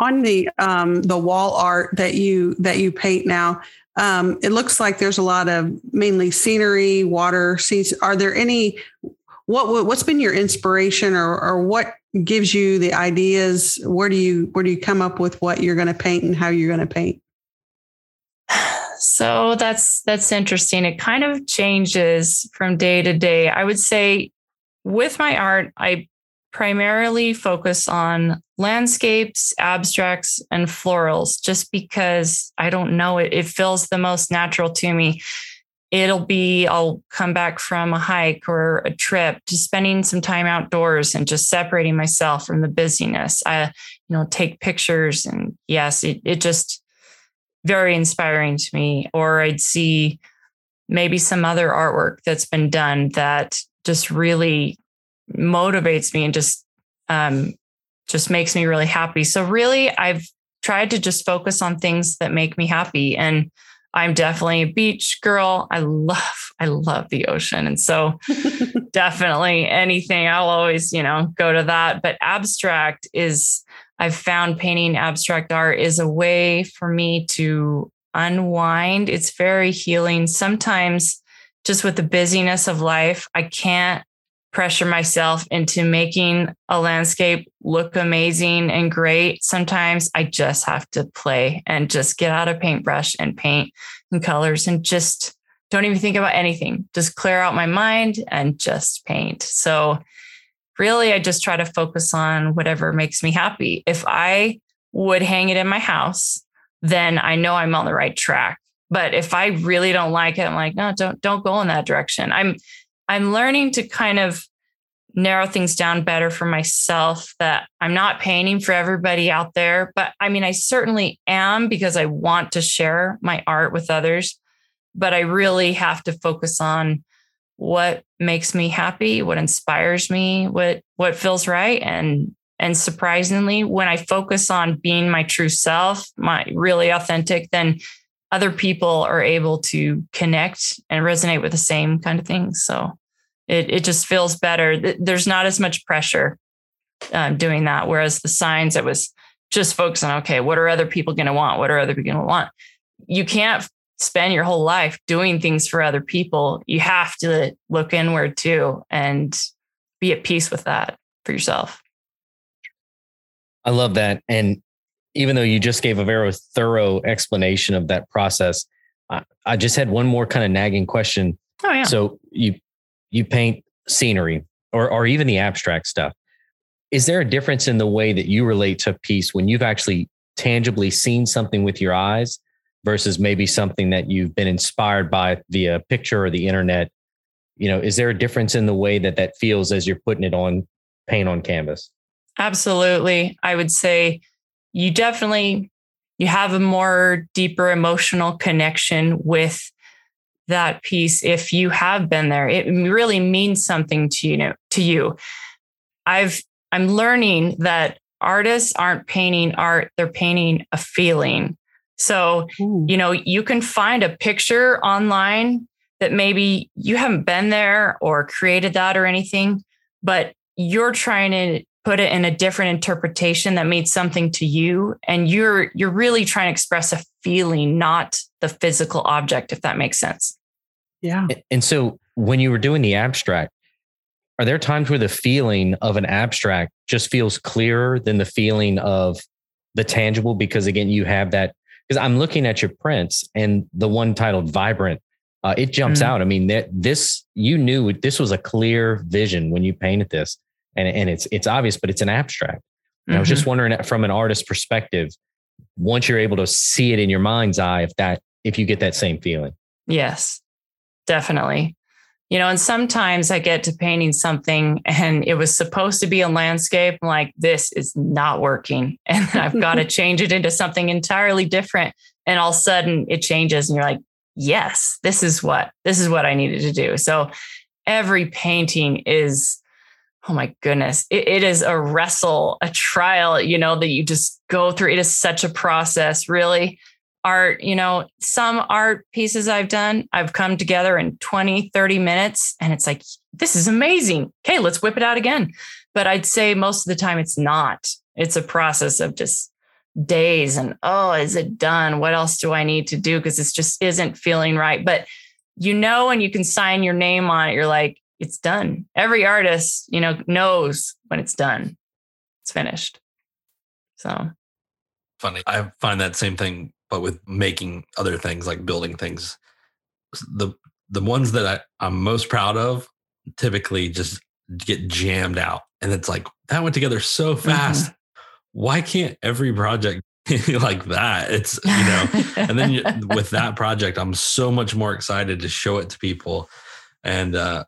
On the um, the wall art that you that you paint now, um, it looks like there's a lot of mainly scenery, water scenes. Are there any? What what's been your inspiration, or or what gives you the ideas? Where do you where do you come up with what you're going to paint and how you're going to paint? So that's that's interesting. It kind of changes from day to day. I would say with my art, I primarily focus on landscapes, abstracts, and florals just because I don't know it. It feels the most natural to me. It'll be, I'll come back from a hike or a trip, to spending some time outdoors and just separating myself from the busyness. I, you know, take pictures and yes, it, it just very inspiring to me. Or I'd see maybe some other artwork that's been done that just really motivates me and just um, just makes me really happy. So really, I've tried to just focus on things that make me happy, and I'm definitely a beach girl. I love I love the ocean, and so definitely anything I'll always you know go to that. But abstract is I've found painting abstract art is a way for me to unwind. It's very healing. Sometimes just with the busyness of life, I can't pressure myself into making a landscape look amazing and great. Sometimes I just have to play and just get out a paintbrush and paint in colors and just don't even think about anything. Just clear out my mind and just paint. So really I just try to focus on whatever makes me happy. If I would hang it in my house, then I know I'm on the right track. But if I really don't like it, I'm like, no, don't don't go in that direction. I'm I'm learning to kind of narrow things down better for myself that I'm not painting for everybody out there. But I mean, I certainly am because I want to share my art with others. But I really have to focus on what makes me happy, what inspires me, what what feels right. And and surprisingly, when I focus on being my true self, my really authentic, then other people are able to connect and resonate with the same kind of things. So it, it just feels better. There's not as much pressure um, doing that. Whereas the signs, it was just focus on, okay, what are other people going to want? What are other people going to want? You can't spend your whole life doing things for other people. You have to look inward too and be at peace with that for yourself. I love that. And even though you just gave a very thorough explanation of that process, I, I just had one more kind of nagging question. Oh, yeah. So you you paint scenery or, or even the abstract stuff. Is there a difference in the way that you relate to a piece when you've actually tangibly seen something with your eyes versus maybe something that you've been inspired by via picture or the internet? You know, is there a difference in the way that that feels as you're putting it on paint on canvas? Absolutely. I would say you definitely you have a more deeper emotional connection with that piece if you have been there. It really means something to you know to you. I've i'm learning that artists aren't painting art they're painting a feeling. So Ooh. you know you can find a picture online that maybe you haven't been there or created that or anything but you're trying to put it in a different interpretation that means something to you and you're you're really trying to express a feeling not the physical object if that makes sense yeah. And so when you were doing the abstract, are there times where the feeling of an abstract just feels clearer than the feeling of the tangible? Because again, you have that. Because I'm looking at your prints and the one titled Vibrant, uh, it jumps mm. out. I mean, that this you knew this was a clear vision when you painted this, and and it's it's obvious, but it's an abstract. Mm-hmm. I was just mm-hmm. wondering from an artist's perspective, once you're able to see it in your mind's eye, if that if you get that same feeling. Yes, definitely. You know, and sometimes I get to painting something and it was supposed to be a landscape. I'm like, this is not working. And I've got to change it into something entirely different. And all of a sudden it changes and you're like, yes, this is what, this is what I needed to do. So every painting is oh my goodness, it, it is a wrestle, a trial, you know, that you just go through. It is such a process, really. Art, you know, some art pieces I've done, I've come together in 20, 30 minutes, and it's like, this is amazing. Okay, let's whip it out again. But I'd say most of the time it's not. It's a process of just days and, oh, is it done? What else do I need to do? Because this just isn't feeling right. But you know, and you can sign your name on it, you're like, it's done. Every artist, you know, knows when it's done, it's finished. So funny. I find that same thing, but with making other things like building things. The the ones that I, I'm most proud of typically just get jammed out. And it's like that went together so fast. Mm-hmm. Why can't every project be like that? It's you know, and then you, with that project, I'm so much more excited to show it to people. And uh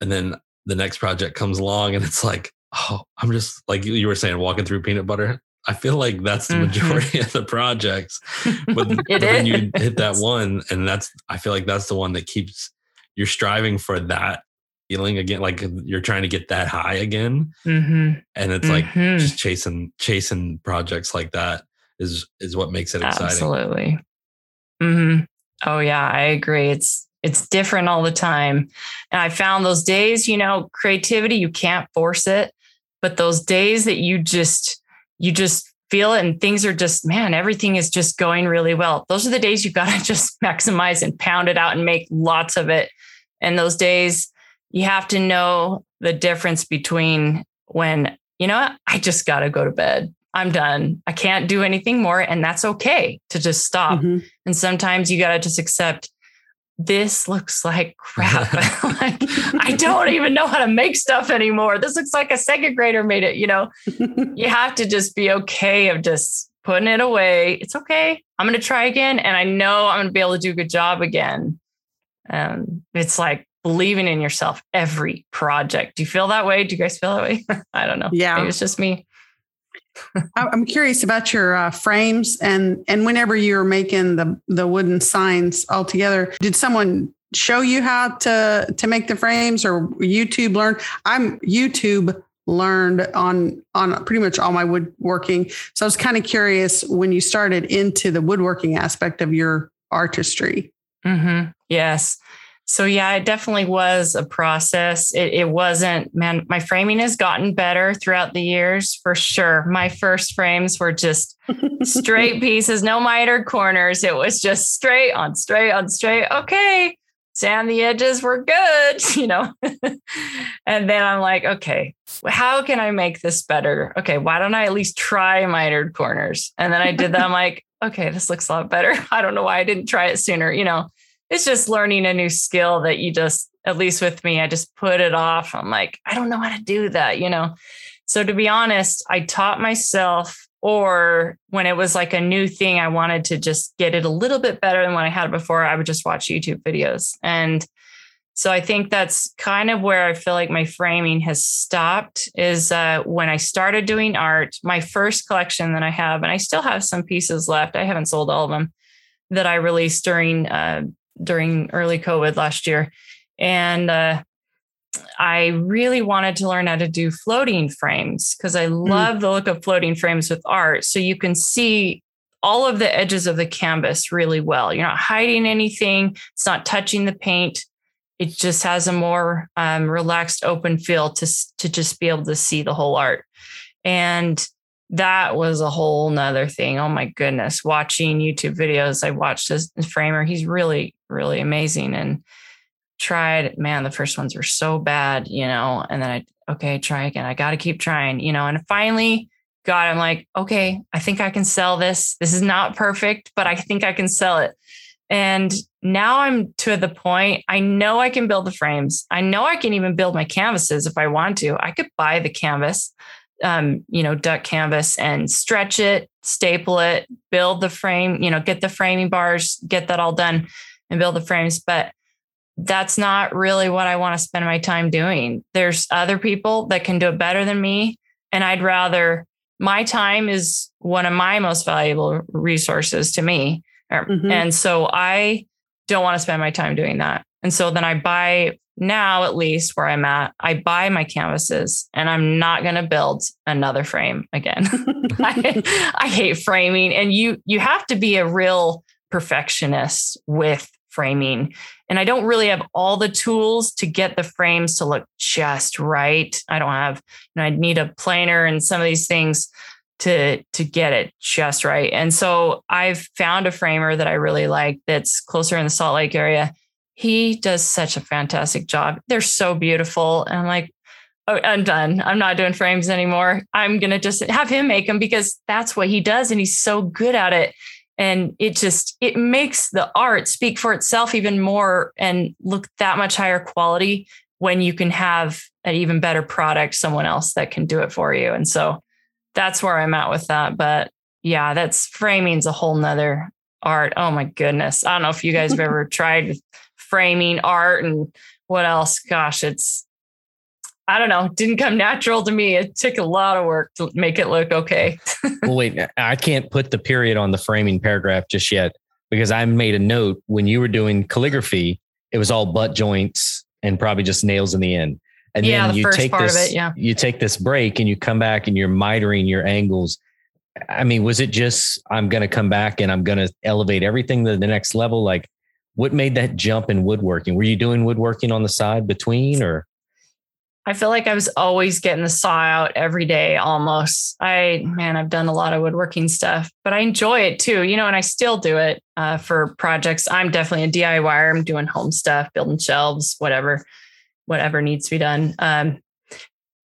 and then the next project comes along and it's like oh i'm just like you were saying walking through peanut butter i feel like that's the mm-hmm. majority of the projects but, but then you hit that one and that's i feel like that's the one that keeps you're striving for that feeling again like you're trying to get that high again mm-hmm. and it's like mm-hmm. just chasing chasing projects like that is is what makes it exciting absolutely mm-hmm. oh yeah i agree it's it's different all the time. And I found those days, you know, creativity, you can't force it, but those days that you just, you just feel it and things are just, man, everything is just going really well. Those are the days you got to just maximize and pound it out and make lots of it. And those days you have to know the difference between when, you know, what? I just got to go to bed. I'm done. I can't do anything more. And that's okay to just stop. Mm-hmm. And sometimes you got to just accept this looks like crap. like, I don't even know how to make stuff anymore. This looks like a second grader made it, you know. you have to just be okay of just putting it away. It's okay. I'm going to try again and I know I'm going to be able to do a good job again. And it's like believing in yourself every project. Do you feel that way? Do you guys feel that way? I don't know. Yeah. Maybe it's just me. I'm curious about your uh, frames and and whenever you were making the the wooden signs all together, did someone show you how to to make the frames or YouTube learn? I'm YouTube learned on on pretty much all my woodworking. So I was kind of curious when you started into the woodworking aspect of your artistry. Mm-hmm. Yes. So yeah, it definitely was a process. It, it, wasn't, man, my framing has gotten better throughout the years for sure. My first frames were just straight pieces, no mitered corners. It was just straight on straight on straight. Okay. Sand the edges were good, you know. and then I'm like, okay, how can I make this better? Okay, why don't I at least try mitered corners? And then I did that. I'm like, okay, this looks a lot better. I don't know why I didn't try it sooner, you know it's just learning a new skill that you just, at least with me, I just put it off. I'm like, I don't know how to do that, you know? So to be honest, I taught myself, or when it was like a new thing, I wanted to just get it a little bit better than when I had before, I would just watch YouTube videos. And so I think that's kind of where I feel like my framing has stopped is uh, when I started doing art, my first collection that I have, and I still have some pieces left. I haven't sold all of them that I released during uh, during early COVID last year. And uh, I really wanted to learn how to do floating frames because I hmm. love mm. the look of floating frames with art. So you can see all of the edges of the canvas really well. You're not hiding anything, it's not touching the paint. It just has a more um, relaxed, open feel to, to just be able to see the whole art. And that was a whole nother thing. Oh my goodness. Watching YouTube videos, I watched this framer. He's really, really amazing. And tried, man, the first ones were so bad, you know. And then I, okay, try again. I got to keep trying, you know. And finally God, I'm like, okay, I think I can sell this. This is not perfect, but I think I can sell it. And now I'm to the point, I know I can build the frames. I know I can even build my canvases if I want to. I could buy the canvas um, you know, duck canvas and stretch it, staple it, build the frame, you know, get the framing bars, get that all done and build the frames. But that's not really what I want to spend my time doing. There's other people that can do it better than me. And I'd rather, my time is one of my most valuable resources to me. Er, mm-hmm. And so I don't want to spend my time doing that. And so then I buy now at least where I'm at, I buy my canvases and I'm not going to build another frame again. I, I hate framing and you you have to be a real perfectionist with framing. And I don't really have all the tools to get the frames to look just right. I don't have, you know, I need a planer and some of these things to to get it just right. And so I've found a framer that I really like that's closer in the Salt Lake area. He does such a fantastic job. They're so beautiful. And I'm like, oh, I'm done. I'm not doing frames anymore. I'm going to just have him make them because that's what he does. And he's so good at it. And it just, it makes the art speak for itself even more and look that much higher quality when you can have an even better product, someone else that can do it for you. And so that's where I'm at with that. But yeah, that's framing's a whole nother art. Oh my goodness. I don't know if you guys have ever tried framing art and what else. Gosh, it's I don't know, didn't come natural to me. It took a lot of work to make it look okay. well, wait, I can't put the period on the framing paragraph just yet because I made a note when you were doing calligraphy, it was all butt joints and probably just nails in the end. And yeah, then the you take this, it, yeah. you take this break and you come back and you're mitering your angles. I mean, was it just I'm going to come back and I'm going to elevate everything to the next level? Like, what made that jump in woodworking? Were you doing woodworking on the side between or? I feel like I was always getting the saw out every day almost. I, man, I've done a lot of woodworking stuff, but I enjoy it too, you know, and I still do it uh, for projects. I'm definitely a DIYer. I'm doing home stuff, building shelves, whatever, whatever needs to be done. Um,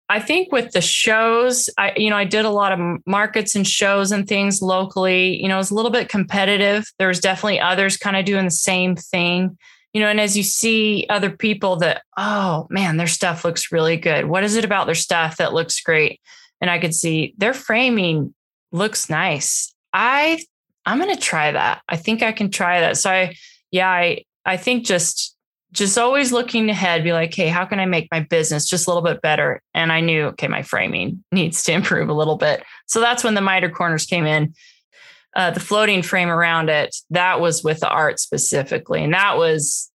I think with the shows, I you know I did a lot of markets and shows and things locally. You know, it was a little bit competitive. There was definitely others kind of doing the same thing. You know, and as you see other people that, oh man, their stuff looks really good. What is it about their stuff that looks great? And I could see their framing looks nice. I I'm gonna try that. I think I can try that. So I yeah, I I think just just always looking ahead, be like, hey, how can I make my business just a little bit better? And I knew, okay, my framing needs to improve a little bit. So that's when the miter corners came in. Uh, the floating frame around it, that was with the art specifically. And that was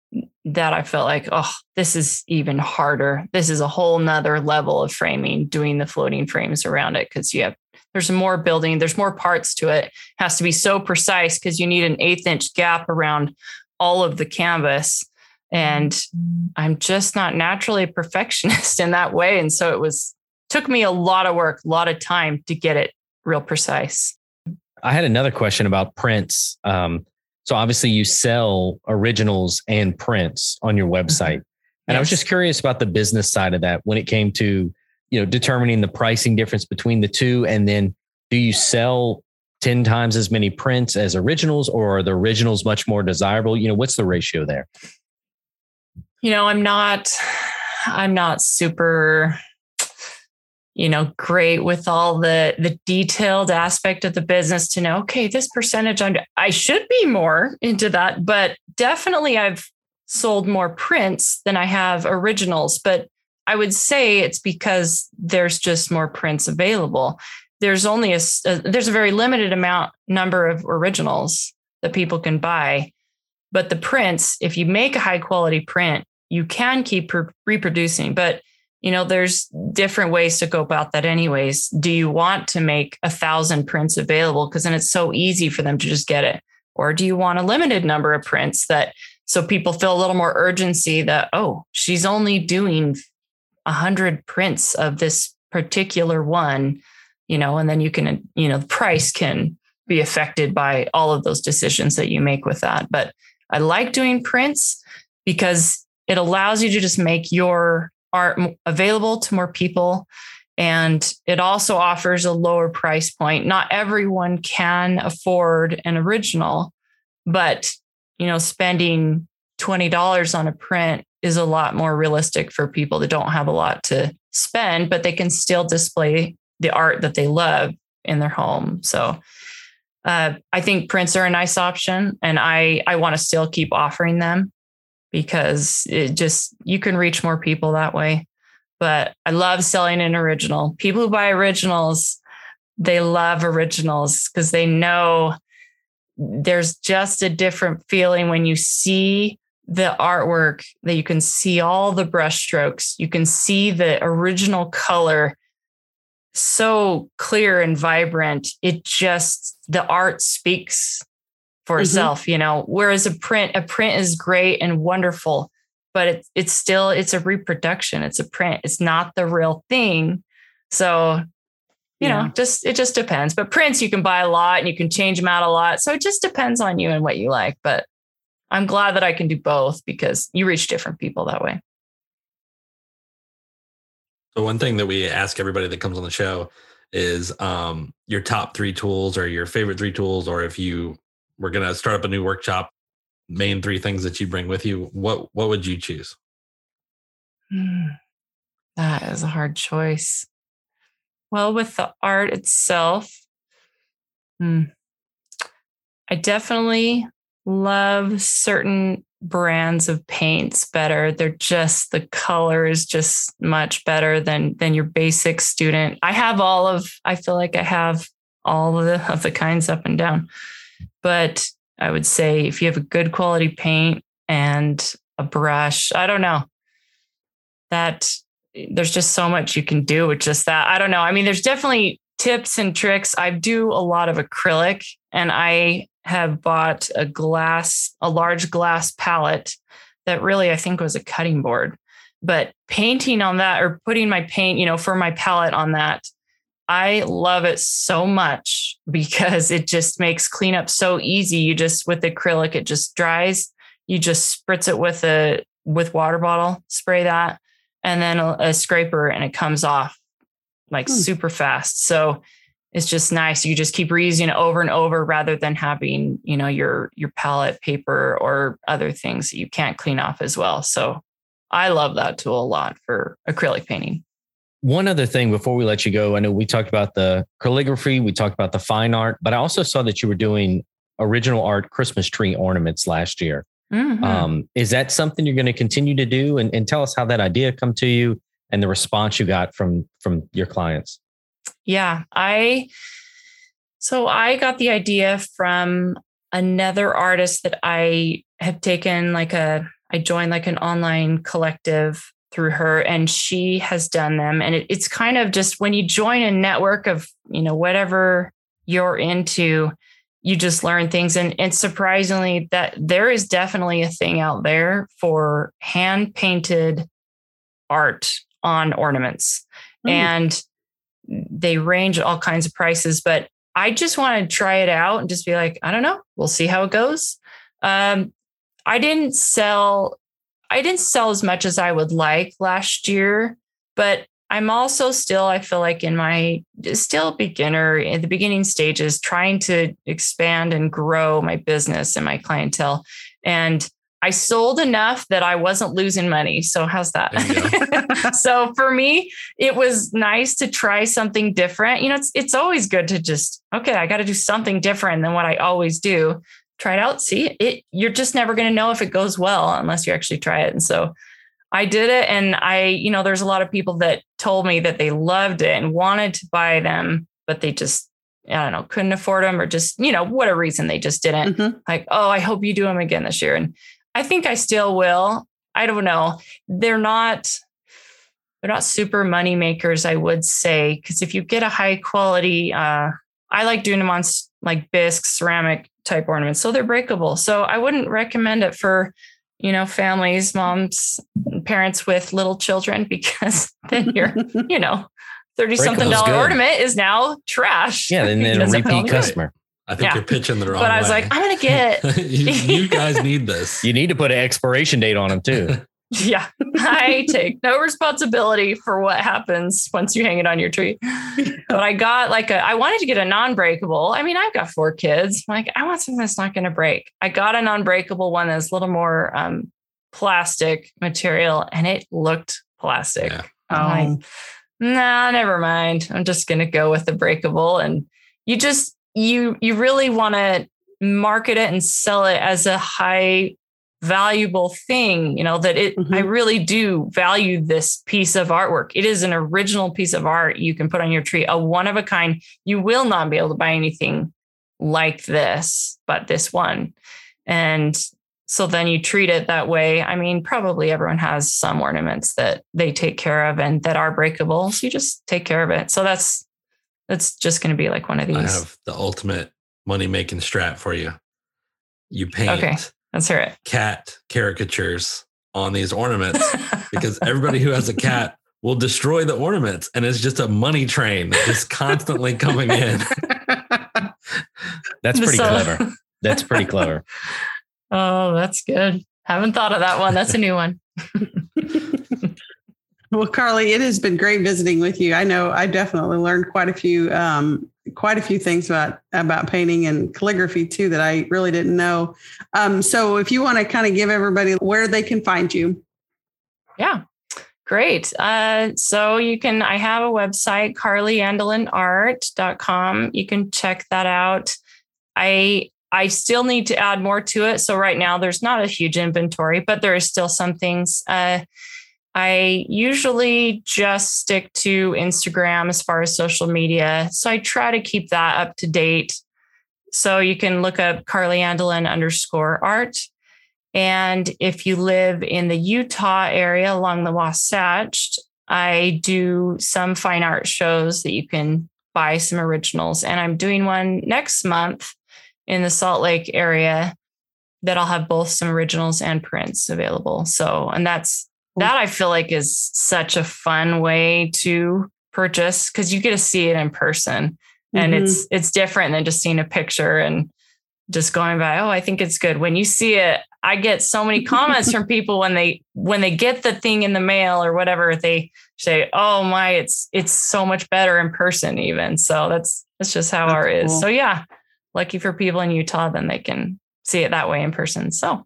that I felt like, oh, this is even harder. This is a whole nother level of framing, doing the floating frames around it because you have there's more building, there's more parts to it. it has to be so precise because you need an eighth inch gap around all of the canvas and i'm just not naturally a perfectionist in that way. And so it was took me a lot of work a lot of time to get it real precise. I had another question about prints. Um, so obviously you sell originals and prints on your mm-hmm. website. And yes. i was just curious about the business side of that when it came to you know determining the pricing difference between the two. And then do you sell 10 times as many prints as originals or are the originals much more desirable? You know what's the ratio there you know, I'm not, I'm not super, you know, great with all the the detailed aspect of the business to know, okay, this percentage I'm, I should be more into that, but definitely I've sold more prints than I have originals. But I would say it's because there's just more prints available. There's only a, a uh, there's a very limited amount number of originals that people can buy. But the prints, if you make a high quality print, you can keep reproducing but you know there's different ways to go about that anyways. Do you want to make a thousand prints available? Because then it's so easy for them to just get it. Or do you want a limited number of prints that so people feel a little more urgency that oh she's only doing a hundred prints of this particular one you know and then you can you know the price can be affected by all of those decisions that you make with that. But i like doing prints because it allows you to just make your art available to more people. And it also offers a lower price point. Not everyone can afford an original but you know spending $20 on a print is a lot more realistic for people that don't have a lot to spend but they can still display the art that they love in their home. So uh, i think prints are a nice option and i i want to still keep offering them because it just you can reach more people that way. But I love selling an original. People who buy originals, they love originals because they know there's just a different feeling when you see the artwork that you can see all the brush strokes, you can see the original color so clear and vibrant. It just, the art speaks for mm-hmm. itself, you know, whereas a print, a print is great and wonderful, but it, it's still, it's a reproduction. It's a print. It's not the real thing. So, you yeah. know, just, it just depends, but prints you can buy a lot and you can change them out a lot. So it just depends on you and what you like, but I'm glad that I can do both because you reach different people that way. So one thing that we ask everybody that comes on the show is um, your top three tools or your favorite three tools, or if you were going to start up a new workshop, main three things that you bring with you, what what would you choose? Hmm. That is a hard choice. Well, with the art itself, hmm, I definitely love certain brands of paints better. They're just the color is just much better than than your basic student. I have all of I feel like I have all of the of the kinds up and down. But I would say if you have a good quality paint and a brush, I don't know. That there's just so much you can do with just that. I don't know. I mean, there's definitely tips and tricks. I do a lot of acrylic and I have bought a glass, a large glass palette that really I think was a cutting board. But painting on that or putting my paint, you know, for my palette on that, I love it so much because it just makes cleanup so easy. You just with acrylic, it just dries. You just spritz it with a with water bottle, spray that, and then a, a scraper, and it comes off like hmm. super fast. So it's just nice. You just keep reusing it over and over rather than having, you know, your your palette paper or other things that you can't clean off as well. So I love that tool a lot for acrylic painting. One other thing before we let you go, I know we talked about the calligraphy, we talked about the fine art, but I also saw that you were doing original art Christmas tree ornaments last year. Mm-hmm. Um, is that something you're going to continue to do? And, and tell us how that idea come to you and the response you got from from your clients. Yeah, I so I got the idea from another artist that I have taken like a I joined like an online collective through her and she has done them and it, it's kind of just when you join a network of you know whatever you're into you just learn things and, and surprisingly that there is definitely a thing out there for hand painted art on ornaments mm. and they range all kinds of prices, but I just want to try it out and just be like, I don't know, we'll see how it goes. Um, I didn't sell, I didn't sell as much as I would like last year, but I'm also still, I feel like in my still beginner in the beginning stages, trying to expand and grow my business and my clientele. And I sold enough that I wasn't losing money. So how's that? so for me, it was nice to try something different. You know, it's it's always good to just okay, I got to do something different than what I always do. Try it out, see it. You're just never going to know if it goes well unless you actually try it. And so I did it, and I, you know, there's a lot of people that told me that they loved it and wanted to buy them, but they just I don't know, couldn't afford them or just, you know, whatever reason they just didn't. Mm-hmm. Like, oh, I hope you do them again this year. And I think I still will. I don't know. They're not they're not super money makers, I would say, because if you get a high quality, uh, I like doing them on like bisque ceramic type ornaments, so they're breakable. So I wouldn't recommend it for you know families, moms, parents with little children because then you're you know thirty something dollar good. ornament is now trash. Yeah, and then a repeat customer. I think yeah. you're pitching the wrong. But I was way. like, I'm gonna get. you, you guys need this. You need to put an expiration date on them too. yeah, I take no responsibility for what happens once you hang it on your tree. But I got like a. I wanted to get a non-breakable. I mean, I've got four kids. I'm like, I want something that's not going to break. I got a non-breakable one that's a little more um, plastic material, and it looked plastic. Yeah. I'm like, nah, never mind. I'm just going to go with the breakable, and you just you you really want to market it and sell it as a high valuable thing you know that it mm-hmm. i really do value this piece of artwork it is an original piece of art you can put on your tree a one of a kind you will not be able to buy anything like this but this one and so then you treat it that way. I mean, probably everyone has some ornaments that they take care of and that are breakable. So you just take care of it. So that's that's just going to be like one of these. I have the ultimate money making strat for you. You paint okay, let's hear it. cat caricatures on these ornaments because everybody who has a cat will destroy the ornaments and it's just a money train just constantly coming in. That's pretty so, clever. That's pretty clever. Oh, that's good. Haven't thought of that one. That's a new one. well, Carly, it has been great visiting with you. I know I definitely learned quite a few um, quite a few things about about painting and calligraphy too that I really didn't know. Um, so if you want to kind of give everybody where they can find you. Yeah. Great. Uh, so you can, I have a website, carlyandolinart.com. You can check that out. I I still need to add more to it. So right now there's not a huge inventory, but there is still some things. Uh, I usually just stick to Instagram as far as social media. So I try to keep that up to date. So you can look up Carly Andelin underscore art. And if you live in the Utah area along the Wasatch, I do some fine art shows that you can buy some originals. And I'm doing one next month in the Salt Lake area that I'll have both some originals and prints available. So, and that's that I feel like is such a fun way to purchase because you get to see it in person and mm-hmm. it's it's different than just seeing a picture and just going by oh i think it's good when you see it i get so many comments from people when they when they get the thing in the mail or whatever they say oh my it's it's so much better in person even so that's that's just how that's art cool. is so yeah lucky for people in Utah, then they can see it that way in person. So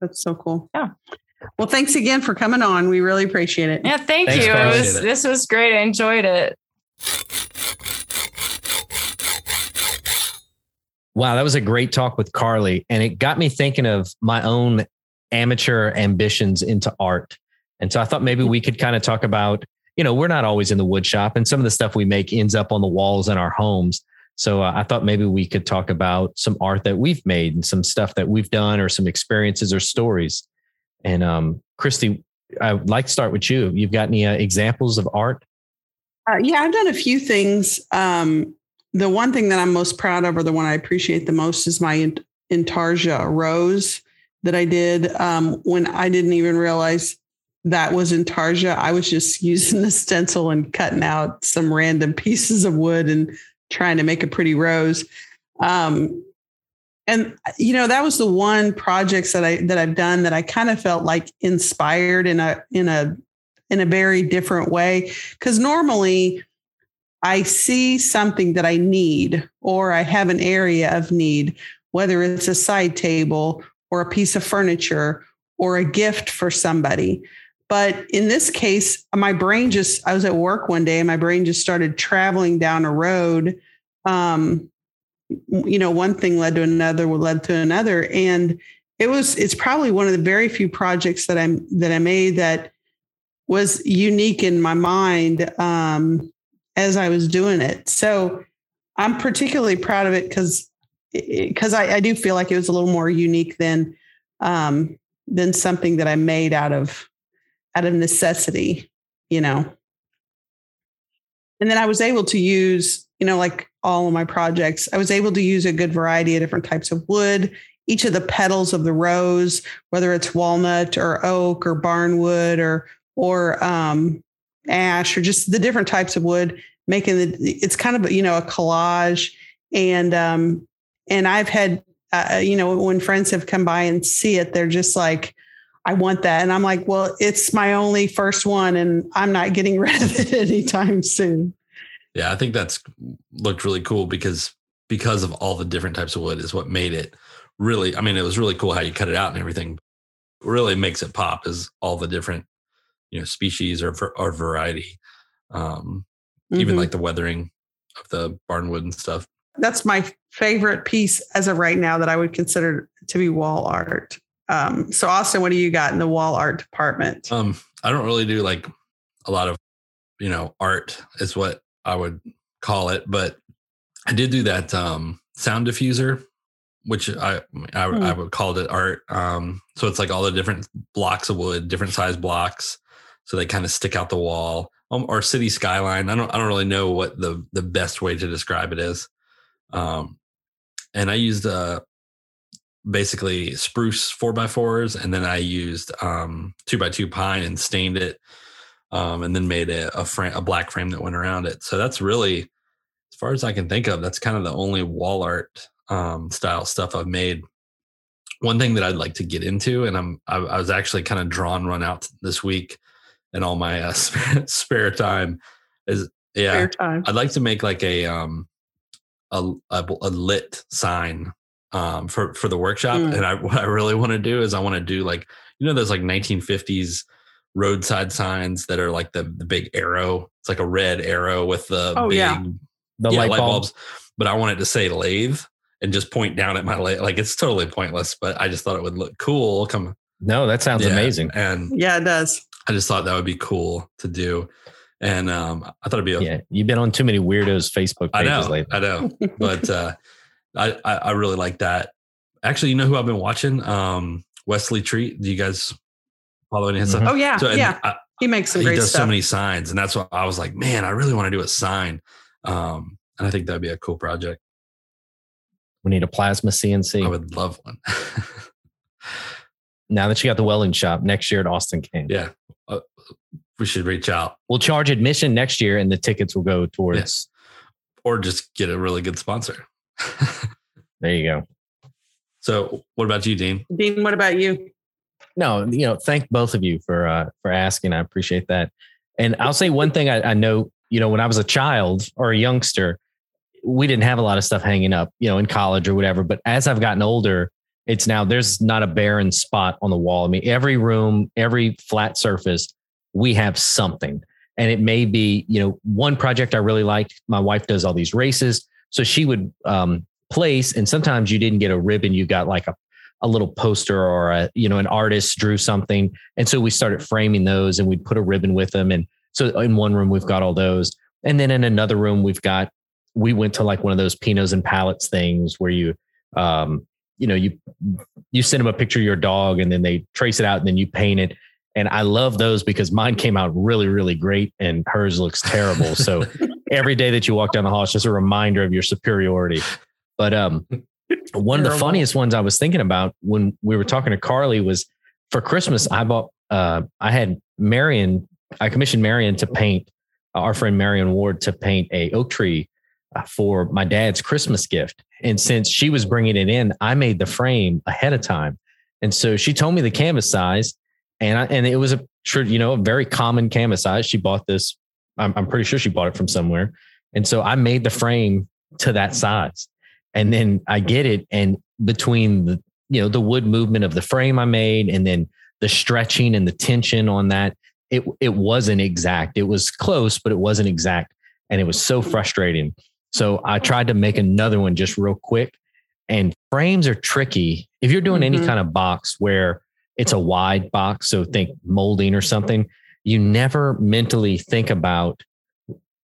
that's so cool. Yeah. Well, thanks again for coming on. We really appreciate it. Yeah, thank thanks, you. It was, it. This was great. I enjoyed it. Wow, that was a great talk with Carly. And it got me thinking of my own amateur ambitions into art. And so I thought maybe we could kind of talk about, you know, we're not always in the wood shop, and some of the stuff we make ends up on the walls in our homes. So uh, I thought maybe we could talk about some art that we've made and some stuff that we've done or some experiences or stories. And um, Christy, I would like to start with you. You've got any uh, examples of art? Uh, yeah, I've done a few things. Um, the one thing that I'm most proud of, or the one I appreciate the most, is my Intarsia rose that I did um, when I didn't even realize that was Intarsia. I was just using the stencil and cutting out some random pieces of wood and trying to make a pretty rose. Um, and you know that was the one projects that I that I've done that I kind of felt like inspired in a in a in a very different way because normally I see something that I need or I have an area of need whether it's a side table or a piece of furniture or a gift for somebody but in this case, my brain just, I was at work one day and my brain just started traveling down a road. Um, you know, one thing led to another, led to another. And it was, it's probably one of the very few projects that I'm, that I made that was unique in my mind um, as I was doing it. So I'm particularly proud of it because, because I, I do feel like it was a little more unique than, um, than something that I made out of out of necessity, you know. And then I was able to use, you know, like all of my projects, I was able to use a good variety of different types of wood. Each of the petals of the rose, whether it's walnut or oak or barnwood or or um, ash or just the different types of wood, making the it's kind of you know a collage. And um, and I've had uh, you know when friends have come by and see it, they're just like, I want that. And I'm like, well, it's my only first one and I'm not getting rid of it anytime soon. Yeah, I think that's looked really cool because because of all the different types of wood is what made it really I mean, it was really cool how you cut it out and everything. really makes it pop is all the different, you know, species or or variety. Um mm-hmm. even like the weathering of the barnwood and stuff. That's my favorite piece as of right now that I would consider to be wall art. Um, so Austin, what do you got in the wall art department? Um, I don't really do like a lot of, you know, art is what I would call it, but I did do that um, sound diffuser which I I, Hmm. I would call it art. Um, so it's like all the different blocks of wood, different size blocks, so they kind of stick out the wall. Um, or city skyline. I don't I don't really know what the the best way to describe it is. Um, and I used uh basically spruce four by fours, and then I used um two by two pine and stained it, um, and then made a a frame a black frame that went around it. So that's really as far as I can think of, that's kind of the only wall art um, style stuff I've made. One thing that I'd like to get into, and I'm I, I was actually kind of drawn run out this week in all my uh, spare, spare time is yeah. I'd like to make like a um a a, a lit sign um for for the workshop, Mm. and I what I really want to do is I want to do like you know those like 1950s roadside signs that are like the the big arrow. It's like a red arrow with the Oh, big yeah. The yeah, light, bulbs. but I wanted to say lathe and just point down at my lathe. Like it's totally pointless, but I just thought it would look cool. Come, No, that sounds Yeah, amazing. And Yeah, it does. I just thought that would be cool to do. And um, I thought it'd be a, Yeah, you've been on too many weirdos Facebook I pages know, lately. I know, but uh, I, I I really like that. Actually, you know who I've been watching? Um, Wesley Treat. Do you guys follow any of his Mhm. stuff? Oh yeah, So, yeah. I, He makes some he great does stuff. so many signs, and that's why I was like, man, I really want to do a sign. Um, and I think that'd be a cool project. We need a plasma CNC. I would love one. now that you got the welding shop next year at Austin King. yeah, uh, we should reach out We'll charge admission next year and the tickets will go towards or just get a really good sponsor. there you go. so, what about you, Dean? Dean, what about you? No, you know, thank both of you for uh for asking. I appreciate that. And I'll say one thing I, I know, you know, when I was a child or a youngster, we didn't have a lot of stuff hanging up, you know, in college or whatever. But as I've gotten older, it's now there's not a barren spot on the wall. I mean, every room, every flat surface, we have something. And it may be, you know, one project I really liked. My wife does all these races. So she would um, place, and sometimes you didn't get a ribbon, you got like a, a little poster or a, you know, an artist drew something. And so we started framing those and we'd put a ribbon with them. And so in one room, we've got all those. And then in another room, we've got, we went to like one of those Pinos and palettes things where you, um, you know, you, you send them a picture of your dog and then they trace it out and then you paint it. And I love those because mine came out really, really great and hers looks terrible. So every day that you walk down the hall, it's just a reminder of your superiority. But um, one of the funniest ones I was thinking about when we were talking to Carly was for Christmas, I bought, uh, I had Marion, I commissioned Marion to paint, our friend Marion Ward to paint a oak tree uh, for my dad's Christmas gift. And since she was bringing it in, I made the frame ahead of time. And so she told me the canvas size and I, and it was a you know, a very common canvas size. She bought this. I'm, I'm pretty sure she bought it from somewhere. And so I made the frame to that size. And then I get it. And between the, you know, the wood movement of the frame I made and then the stretching and the tension on that, it, it wasn't exact. It was close, but it wasn't exact. And it was so frustrating. So I tried to make another one just real quick. And frames are tricky. If you're doing any Mhm. kind of box where it's a wide box, so think molding or something, you never mentally think about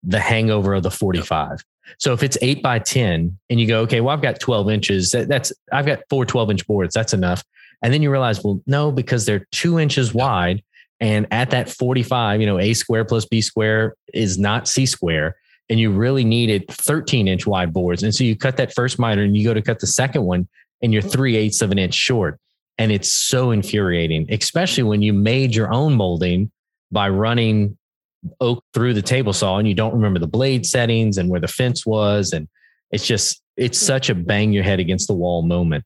the hangover of the 45. So if it's eight by 10 and you go, okay, well, I've got 12 inches, that, that's, I've got four 12 inch boards, that's enough. And then you realize, well, no, because they're two inches wide. And at that 45, you know, A square plus B square is not C square. And you really needed 13 inch wide boards. And so you cut that first miter and you go to cut the second one and you're three eighths of an inch short. And it's so infuriating, especially when you made your own molding by running oak through the table saw and you don't remember the blade settings and where the fence was. And it's just, it's such a bang your head against the wall moment.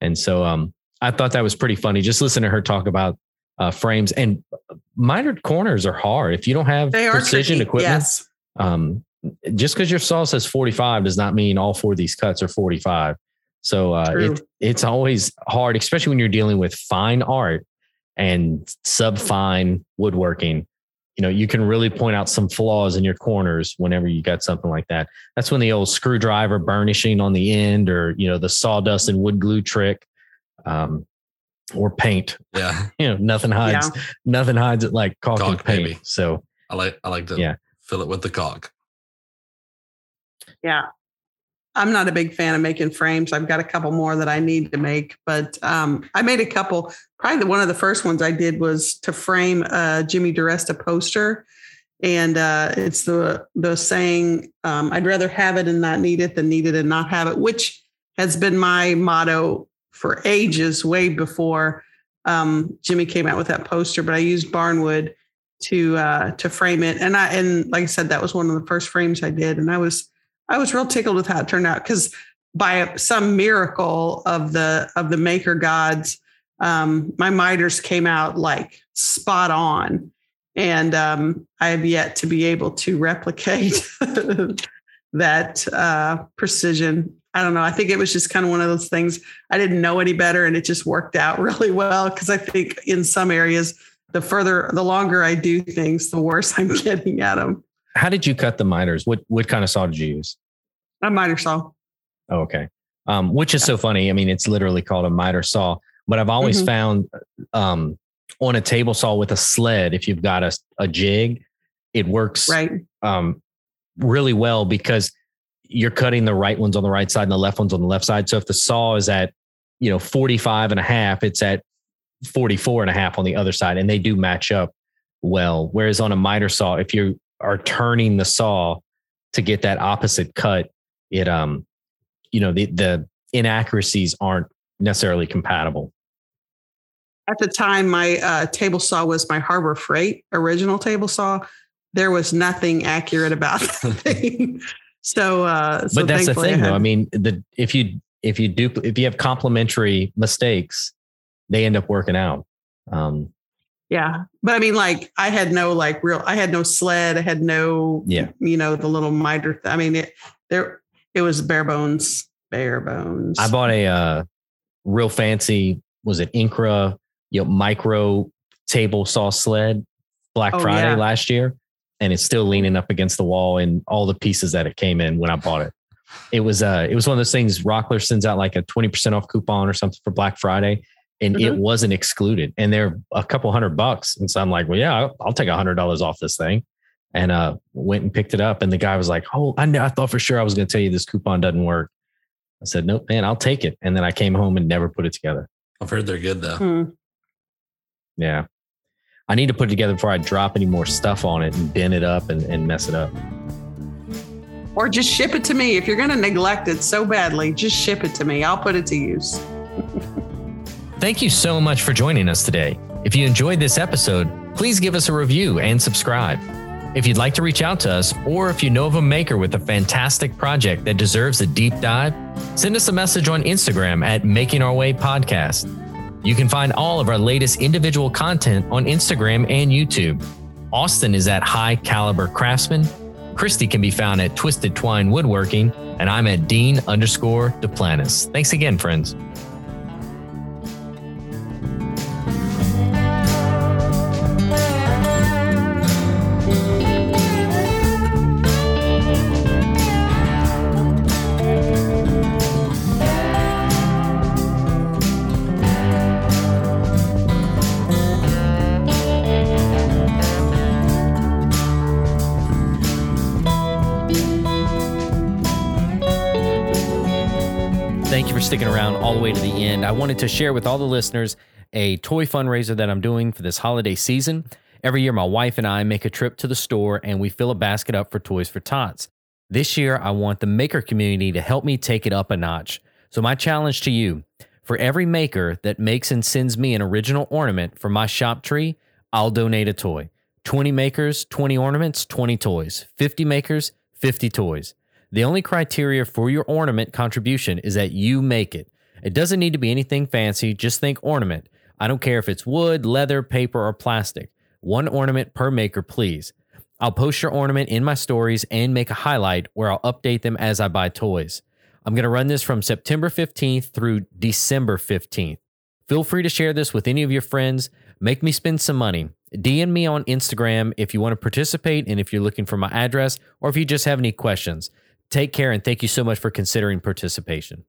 And so um, I thought that was pretty funny. Just listen to her talk about uh, frames and mitered corners are hard. If you don't have precision tricky. equipment, Yes. um, just because your saw says 45 does not mean all four of these cuts are 45. So uh, it, it's always hard, especially when you're dealing with fine art and sub fine woodworking. You know, you can really point out some flaws in your corners whenever you got something like that. That's when the old screwdriver burnishing on the end, or you know, the sawdust and wood glue trick, um, or paint. Yeah, You know, nothing hides, nothing hides it like caulk, and paint. baby. So I like I like to Yeah. fill it with the caulk. Yeah. I'm not a big fan of making frames. I've got a couple more that I need to make, but um, I made a couple. Probably the, one of the first ones I did was to frame a Jimmy DiResta poster, and uh, it's the the saying, um, "I'd rather have it and not need it than need it and not have it," which has been my motto for ages, way before um, Jimmy came out with that poster. But I used barnwood to uh, to frame it, and I and like I said, that was one of the first frames I did, and I was I was real tickled with how it turned out because by some miracle of the of the maker gods, um, my miters came out like spot on, and um, I have yet to be able to replicate that uh, precision. I don't know. I think it was just kind of one of those things. I didn't know any better, and it just worked out really well because I think in some areas, the further, the longer I do things, the worse I'm getting at them. How did you cut the miters? What what kind of saw did you use? A miter saw. Oh, okay. Um, which is so funny. I mean, it's literally called a miter saw, but I've always mm-hmm. found um, on a table saw with a sled, if you've got a, a jig, it works right. um, really well because you're cutting the right ones on the right side and the left ones on the left side. So if the saw is at, you know, 45 and a half, it's at 44 and a half on the other side and they do match up well. Whereas on a miter saw, if you are turning the saw to get that opposite cut, it um, you know, the the inaccuracies aren't necessarily compatible. At the time, my uh, table saw was my Harbor Freight original table saw. There was nothing accurate about that thing. So, uh, so but that's the thing, had, though. I mean, the if you if you do if you have complementary mistakes, they end up working out. Um, yeah. But I mean, like I had no like real, I had no sled. I had no, yeah, you know, the little miter. Th- I mean, it, there, it was bare bones, bare bones. I bought a, uh, real fancy, was it Incra, you know, micro table saw sled Black oh, Friday yeah. last year. And it's still leaning up against the wall and all the pieces that it came in when I bought it. It was uh it was one of those things Rockler sends out like a 20% off coupon or something for Black Friday and mm-hmm. it wasn't excluded. And they're a couple hundred bucks. And so i'm like well yeah i'll, I'll take a hundred dollars off this thing. And uh went and picked it up. And the guy was like oh i, I thought for sure i was going to tell you this coupon doesn't work. I said nope man i'll take it. And then i came home and never put it together. I've heard they're good though. Hmm. yeah. I need to put it together before i drop any more stuff on it and bend it up and, and mess it up. Or just ship it to me. If you're going to neglect it so badly just ship it to me. I'll put it to use Thank you so much for joining us today. If you enjoyed this episode, please give us a review and subscribe. If you'd like to reach out to us, or if you know of a maker with a fantastic project that deserves a deep dive, send us a message on Instagram at Making Our Way Podcast. You can find all of our latest individual content on Instagram and YouTube. Austin is at High Caliber Craftsman. Christy can be found at Twisted Twine Woodworking, and I'm at Dean underscore Duplantis. Thanks again, friends. End. I wanted to share with all the listeners a toy fundraiser that I'm doing for this holiday season. Every year, my wife and I make a trip to the store and we fill a basket up for Toys for Tots. This year, I want the maker community to help me take it up a notch. So, my challenge to you for every maker that makes and sends me an original ornament for my shop tree, I'll donate a toy. 20 makers, 20 ornaments, 20 toys. 50 makers, 50 toys. The only criteria for your ornament contribution is that you make it. It doesn't need to be anything fancy, just think ornament. I don't care if it's wood, leather, paper, or plastic. One ornament per maker, please. I'll post your ornament in my stories and make a highlight where I'll update them as I buy toys. I'm going to run this from September 15th through December 15th. Feel free to share this with any of your friends. Make me spend some money. DM me on Instagram if you want to participate and if you're looking for my address or if you just have any questions. Take care and thank you so much for considering participation.